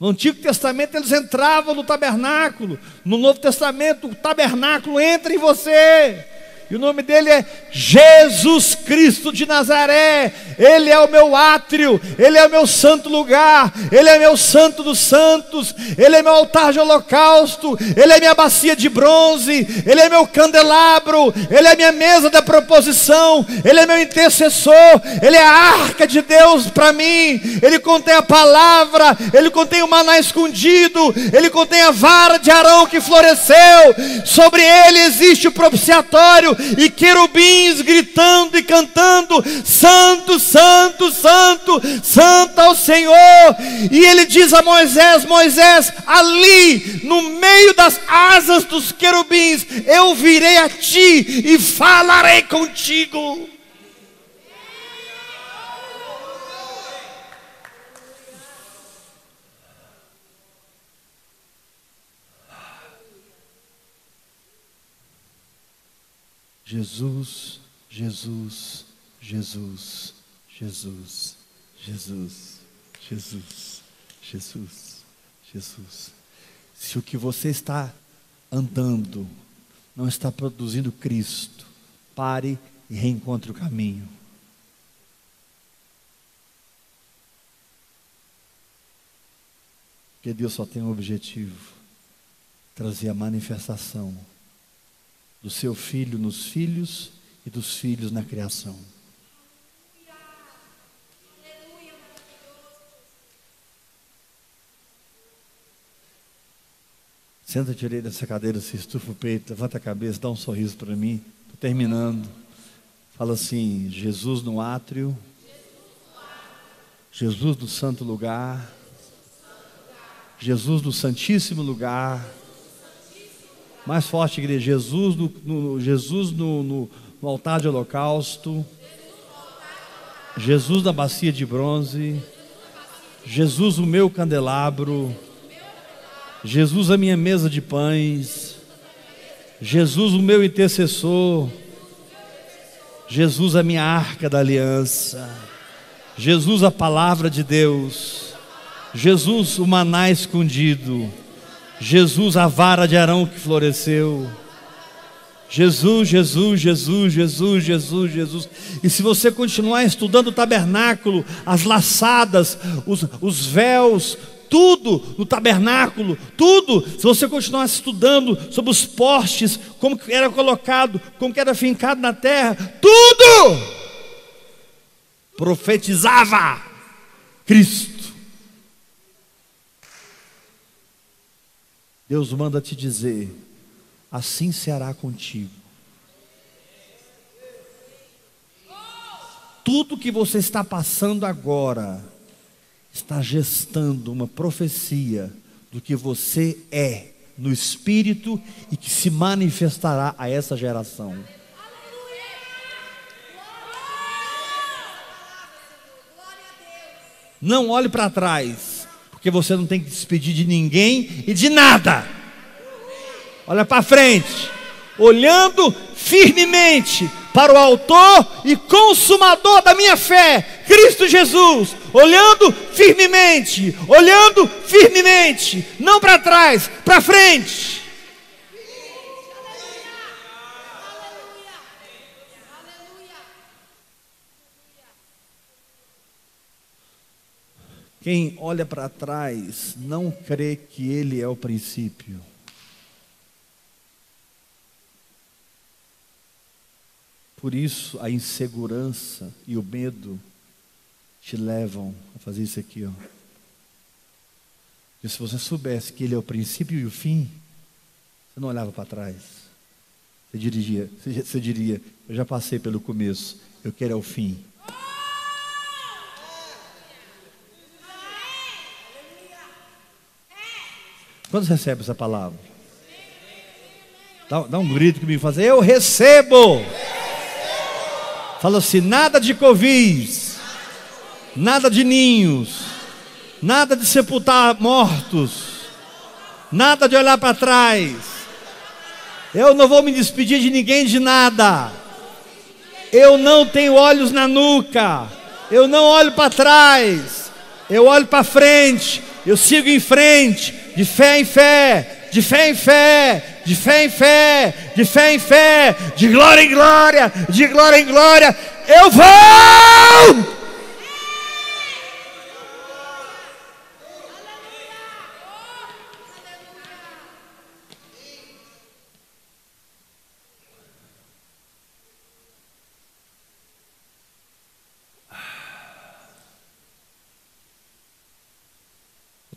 No Antigo Testamento eles entravam no tabernáculo, no Novo Testamento o tabernáculo entra em você. E o nome dele é Jesus Cristo de Nazaré. Ele é o meu átrio, ele é o meu santo lugar, ele é meu santo dos santos, ele é meu altar de holocausto, ele é minha bacia de bronze, ele é meu candelabro, ele é minha mesa da proposição, ele é meu intercessor, ele é a arca de Deus para mim. Ele contém a palavra, ele contém o maná escondido, ele contém a vara de Arão que floresceu. Sobre ele existe o propiciatório e querubins gritando e cantando: Santo, Santo, Santo, Santo ao Senhor. E ele diz a Moisés: Moisés, ali no meio das asas dos querubins, eu virei a ti e falarei contigo. Jesus, Jesus, Jesus, Jesus, Jesus, Jesus, Jesus, Jesus. Se o que você está andando não está produzindo Cristo, pare e reencontre o caminho. Porque Deus só tem um objetivo: trazer a manifestação do seu filho nos filhos e dos filhos na criação. Senta direito dessa cadeira, se estufa o peito, levanta a cabeça, dá um sorriso para mim. Estou terminando. Fala assim: Jesus no átrio, Jesus no santo lugar, Jesus no santíssimo lugar. Mais forte, igreja. Jesus no, no Jesus no, no, no altar de holocausto. Jesus na bacia de bronze. Jesus o meu candelabro. Jesus a minha mesa de pães. Jesus o meu intercessor. Jesus a minha arca da aliança. Jesus a palavra de Deus. Jesus o maná escondido. Jesus, a vara de Arão que floresceu. Jesus, Jesus, Jesus, Jesus, Jesus, Jesus. E se você continuar estudando o tabernáculo, as laçadas, os, os véus, tudo no tabernáculo, tudo, se você continuar estudando sobre os postes, como era colocado, como era fincado na terra, tudo profetizava Cristo. Deus manda te dizer: assim será contigo. Tudo que você está passando agora está gestando uma profecia do que você é no espírito e que se manifestará a essa geração. Não olhe para trás. Porque você não tem que despedir de ninguém e de nada. Olha para frente, olhando firmemente para o Autor e Consumador da minha fé, Cristo Jesus, olhando firmemente, olhando firmemente, não para trás, para frente. Quem olha para trás não crê que Ele é o princípio. Por isso a insegurança e o medo te levam a fazer isso aqui, ó. E se você soubesse que ele é o princípio e o fim, você não olhava para trás. Você diria, você diria, eu já passei pelo começo, eu quero é o fim. Quando você recebe essa palavra? Dá, dá um grito que me faz, eu recebo. Fala assim: nada de covis, nada de ninhos, nada de sepultar mortos, nada de olhar para trás. Eu não vou me despedir de ninguém de nada. Eu não tenho olhos na nuca. Eu não olho para trás. Eu olho para frente. Eu sigo em frente, de fé em fé, de fé em fé, de fé em fé, de fé em fé, de glória em glória, de glória em glória. Eu vou!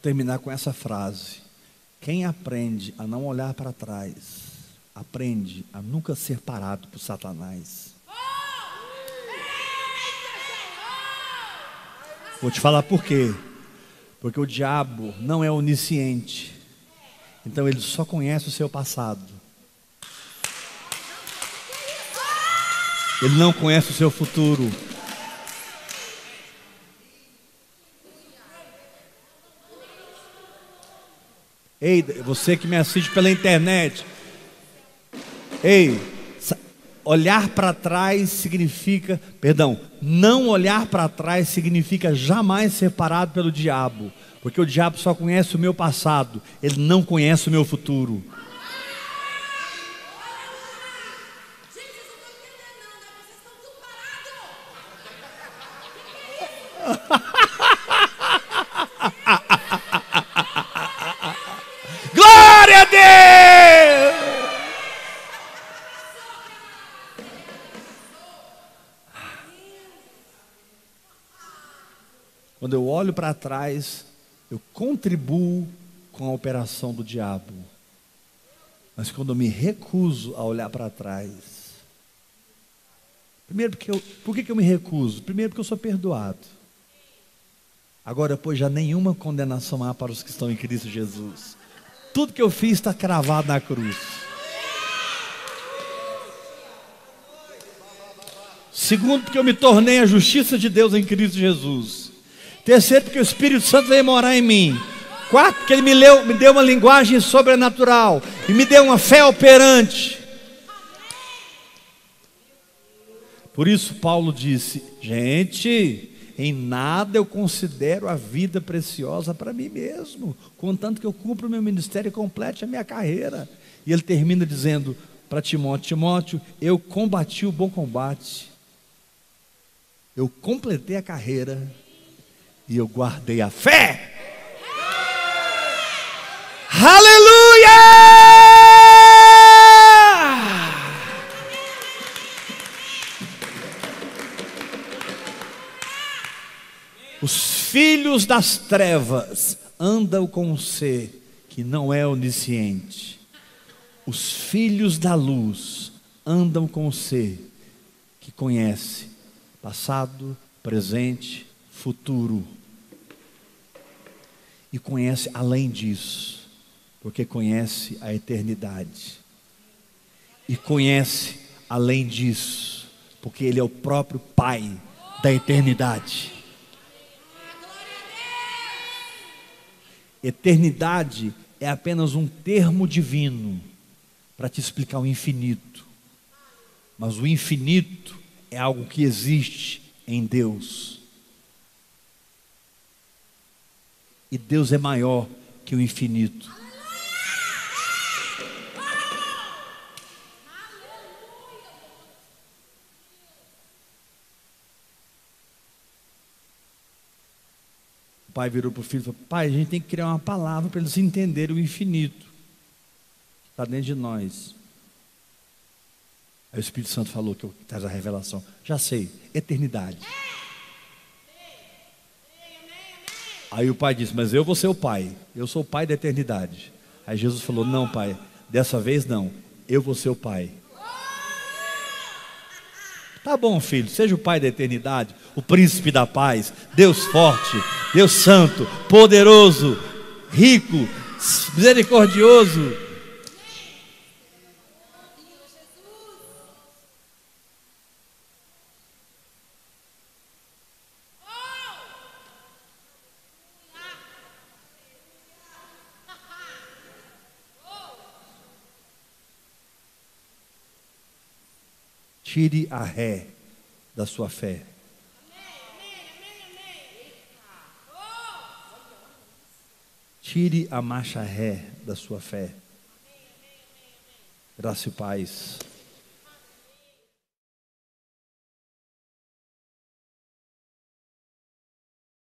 Terminar com essa frase. Quem aprende a não olhar para trás, aprende a nunca ser parado por Satanás. Vou te falar por quê. Porque o diabo não é onisciente. Então ele só conhece o seu passado. Ele não conhece o seu futuro. Ei, você que me assiste pela internet. Ei, olhar para trás significa, perdão, não olhar para trás significa jamais ser parado pelo diabo, porque o diabo só conhece o meu passado, ele não conhece o meu futuro. Para trás, eu contribuo com a operação do diabo. Mas quando eu me recuso a olhar para trás, primeiro porque eu, por que, que eu me recuso? Primeiro porque eu sou perdoado. Agora, pois já nenhuma condenação há para os que estão em Cristo Jesus. Tudo que eu fiz está cravado na cruz. Segundo, porque eu me tornei a justiça de Deus em Cristo Jesus. Terceiro, porque o Espírito Santo veio morar em mim. Quarto, porque ele me, leu, me deu uma linguagem sobrenatural e me deu uma fé operante. Por isso, Paulo disse: gente, em nada eu considero a vida preciosa para mim mesmo, contanto que eu cumpro o meu ministério e complete a minha carreira. E ele termina dizendo para Timóteo: Timóteo, eu combati o bom combate, eu completei a carreira e eu guardei a fé. Aleluia! Os filhos das trevas andam com um ser que não é onisciente. Os filhos da luz andam com um ser que conhece passado, presente futuro. E conhece além disso, porque conhece a eternidade. E conhece além disso, porque Ele é o próprio Pai da eternidade. Eternidade é apenas um termo divino para te explicar o infinito. Mas o infinito é algo que existe em Deus. E Deus é maior que o infinito. O pai virou para o filho e falou: Pai, a gente tem que criar uma palavra para eles entenderem o infinito que está dentro de nós. Aí o Espírito Santo falou que traz a revelação. Já sei, eternidade. Aí o pai disse: Mas eu vou ser o pai, eu sou o pai da eternidade. Aí Jesus falou: Não, pai, dessa vez não, eu vou ser o pai. Tá bom, filho, seja o pai da eternidade, o príncipe da paz, Deus forte, Deus santo, poderoso, rico, misericordioso. Tire a ré da sua fé. Tire a marcha ré da sua fé. Graça e paz.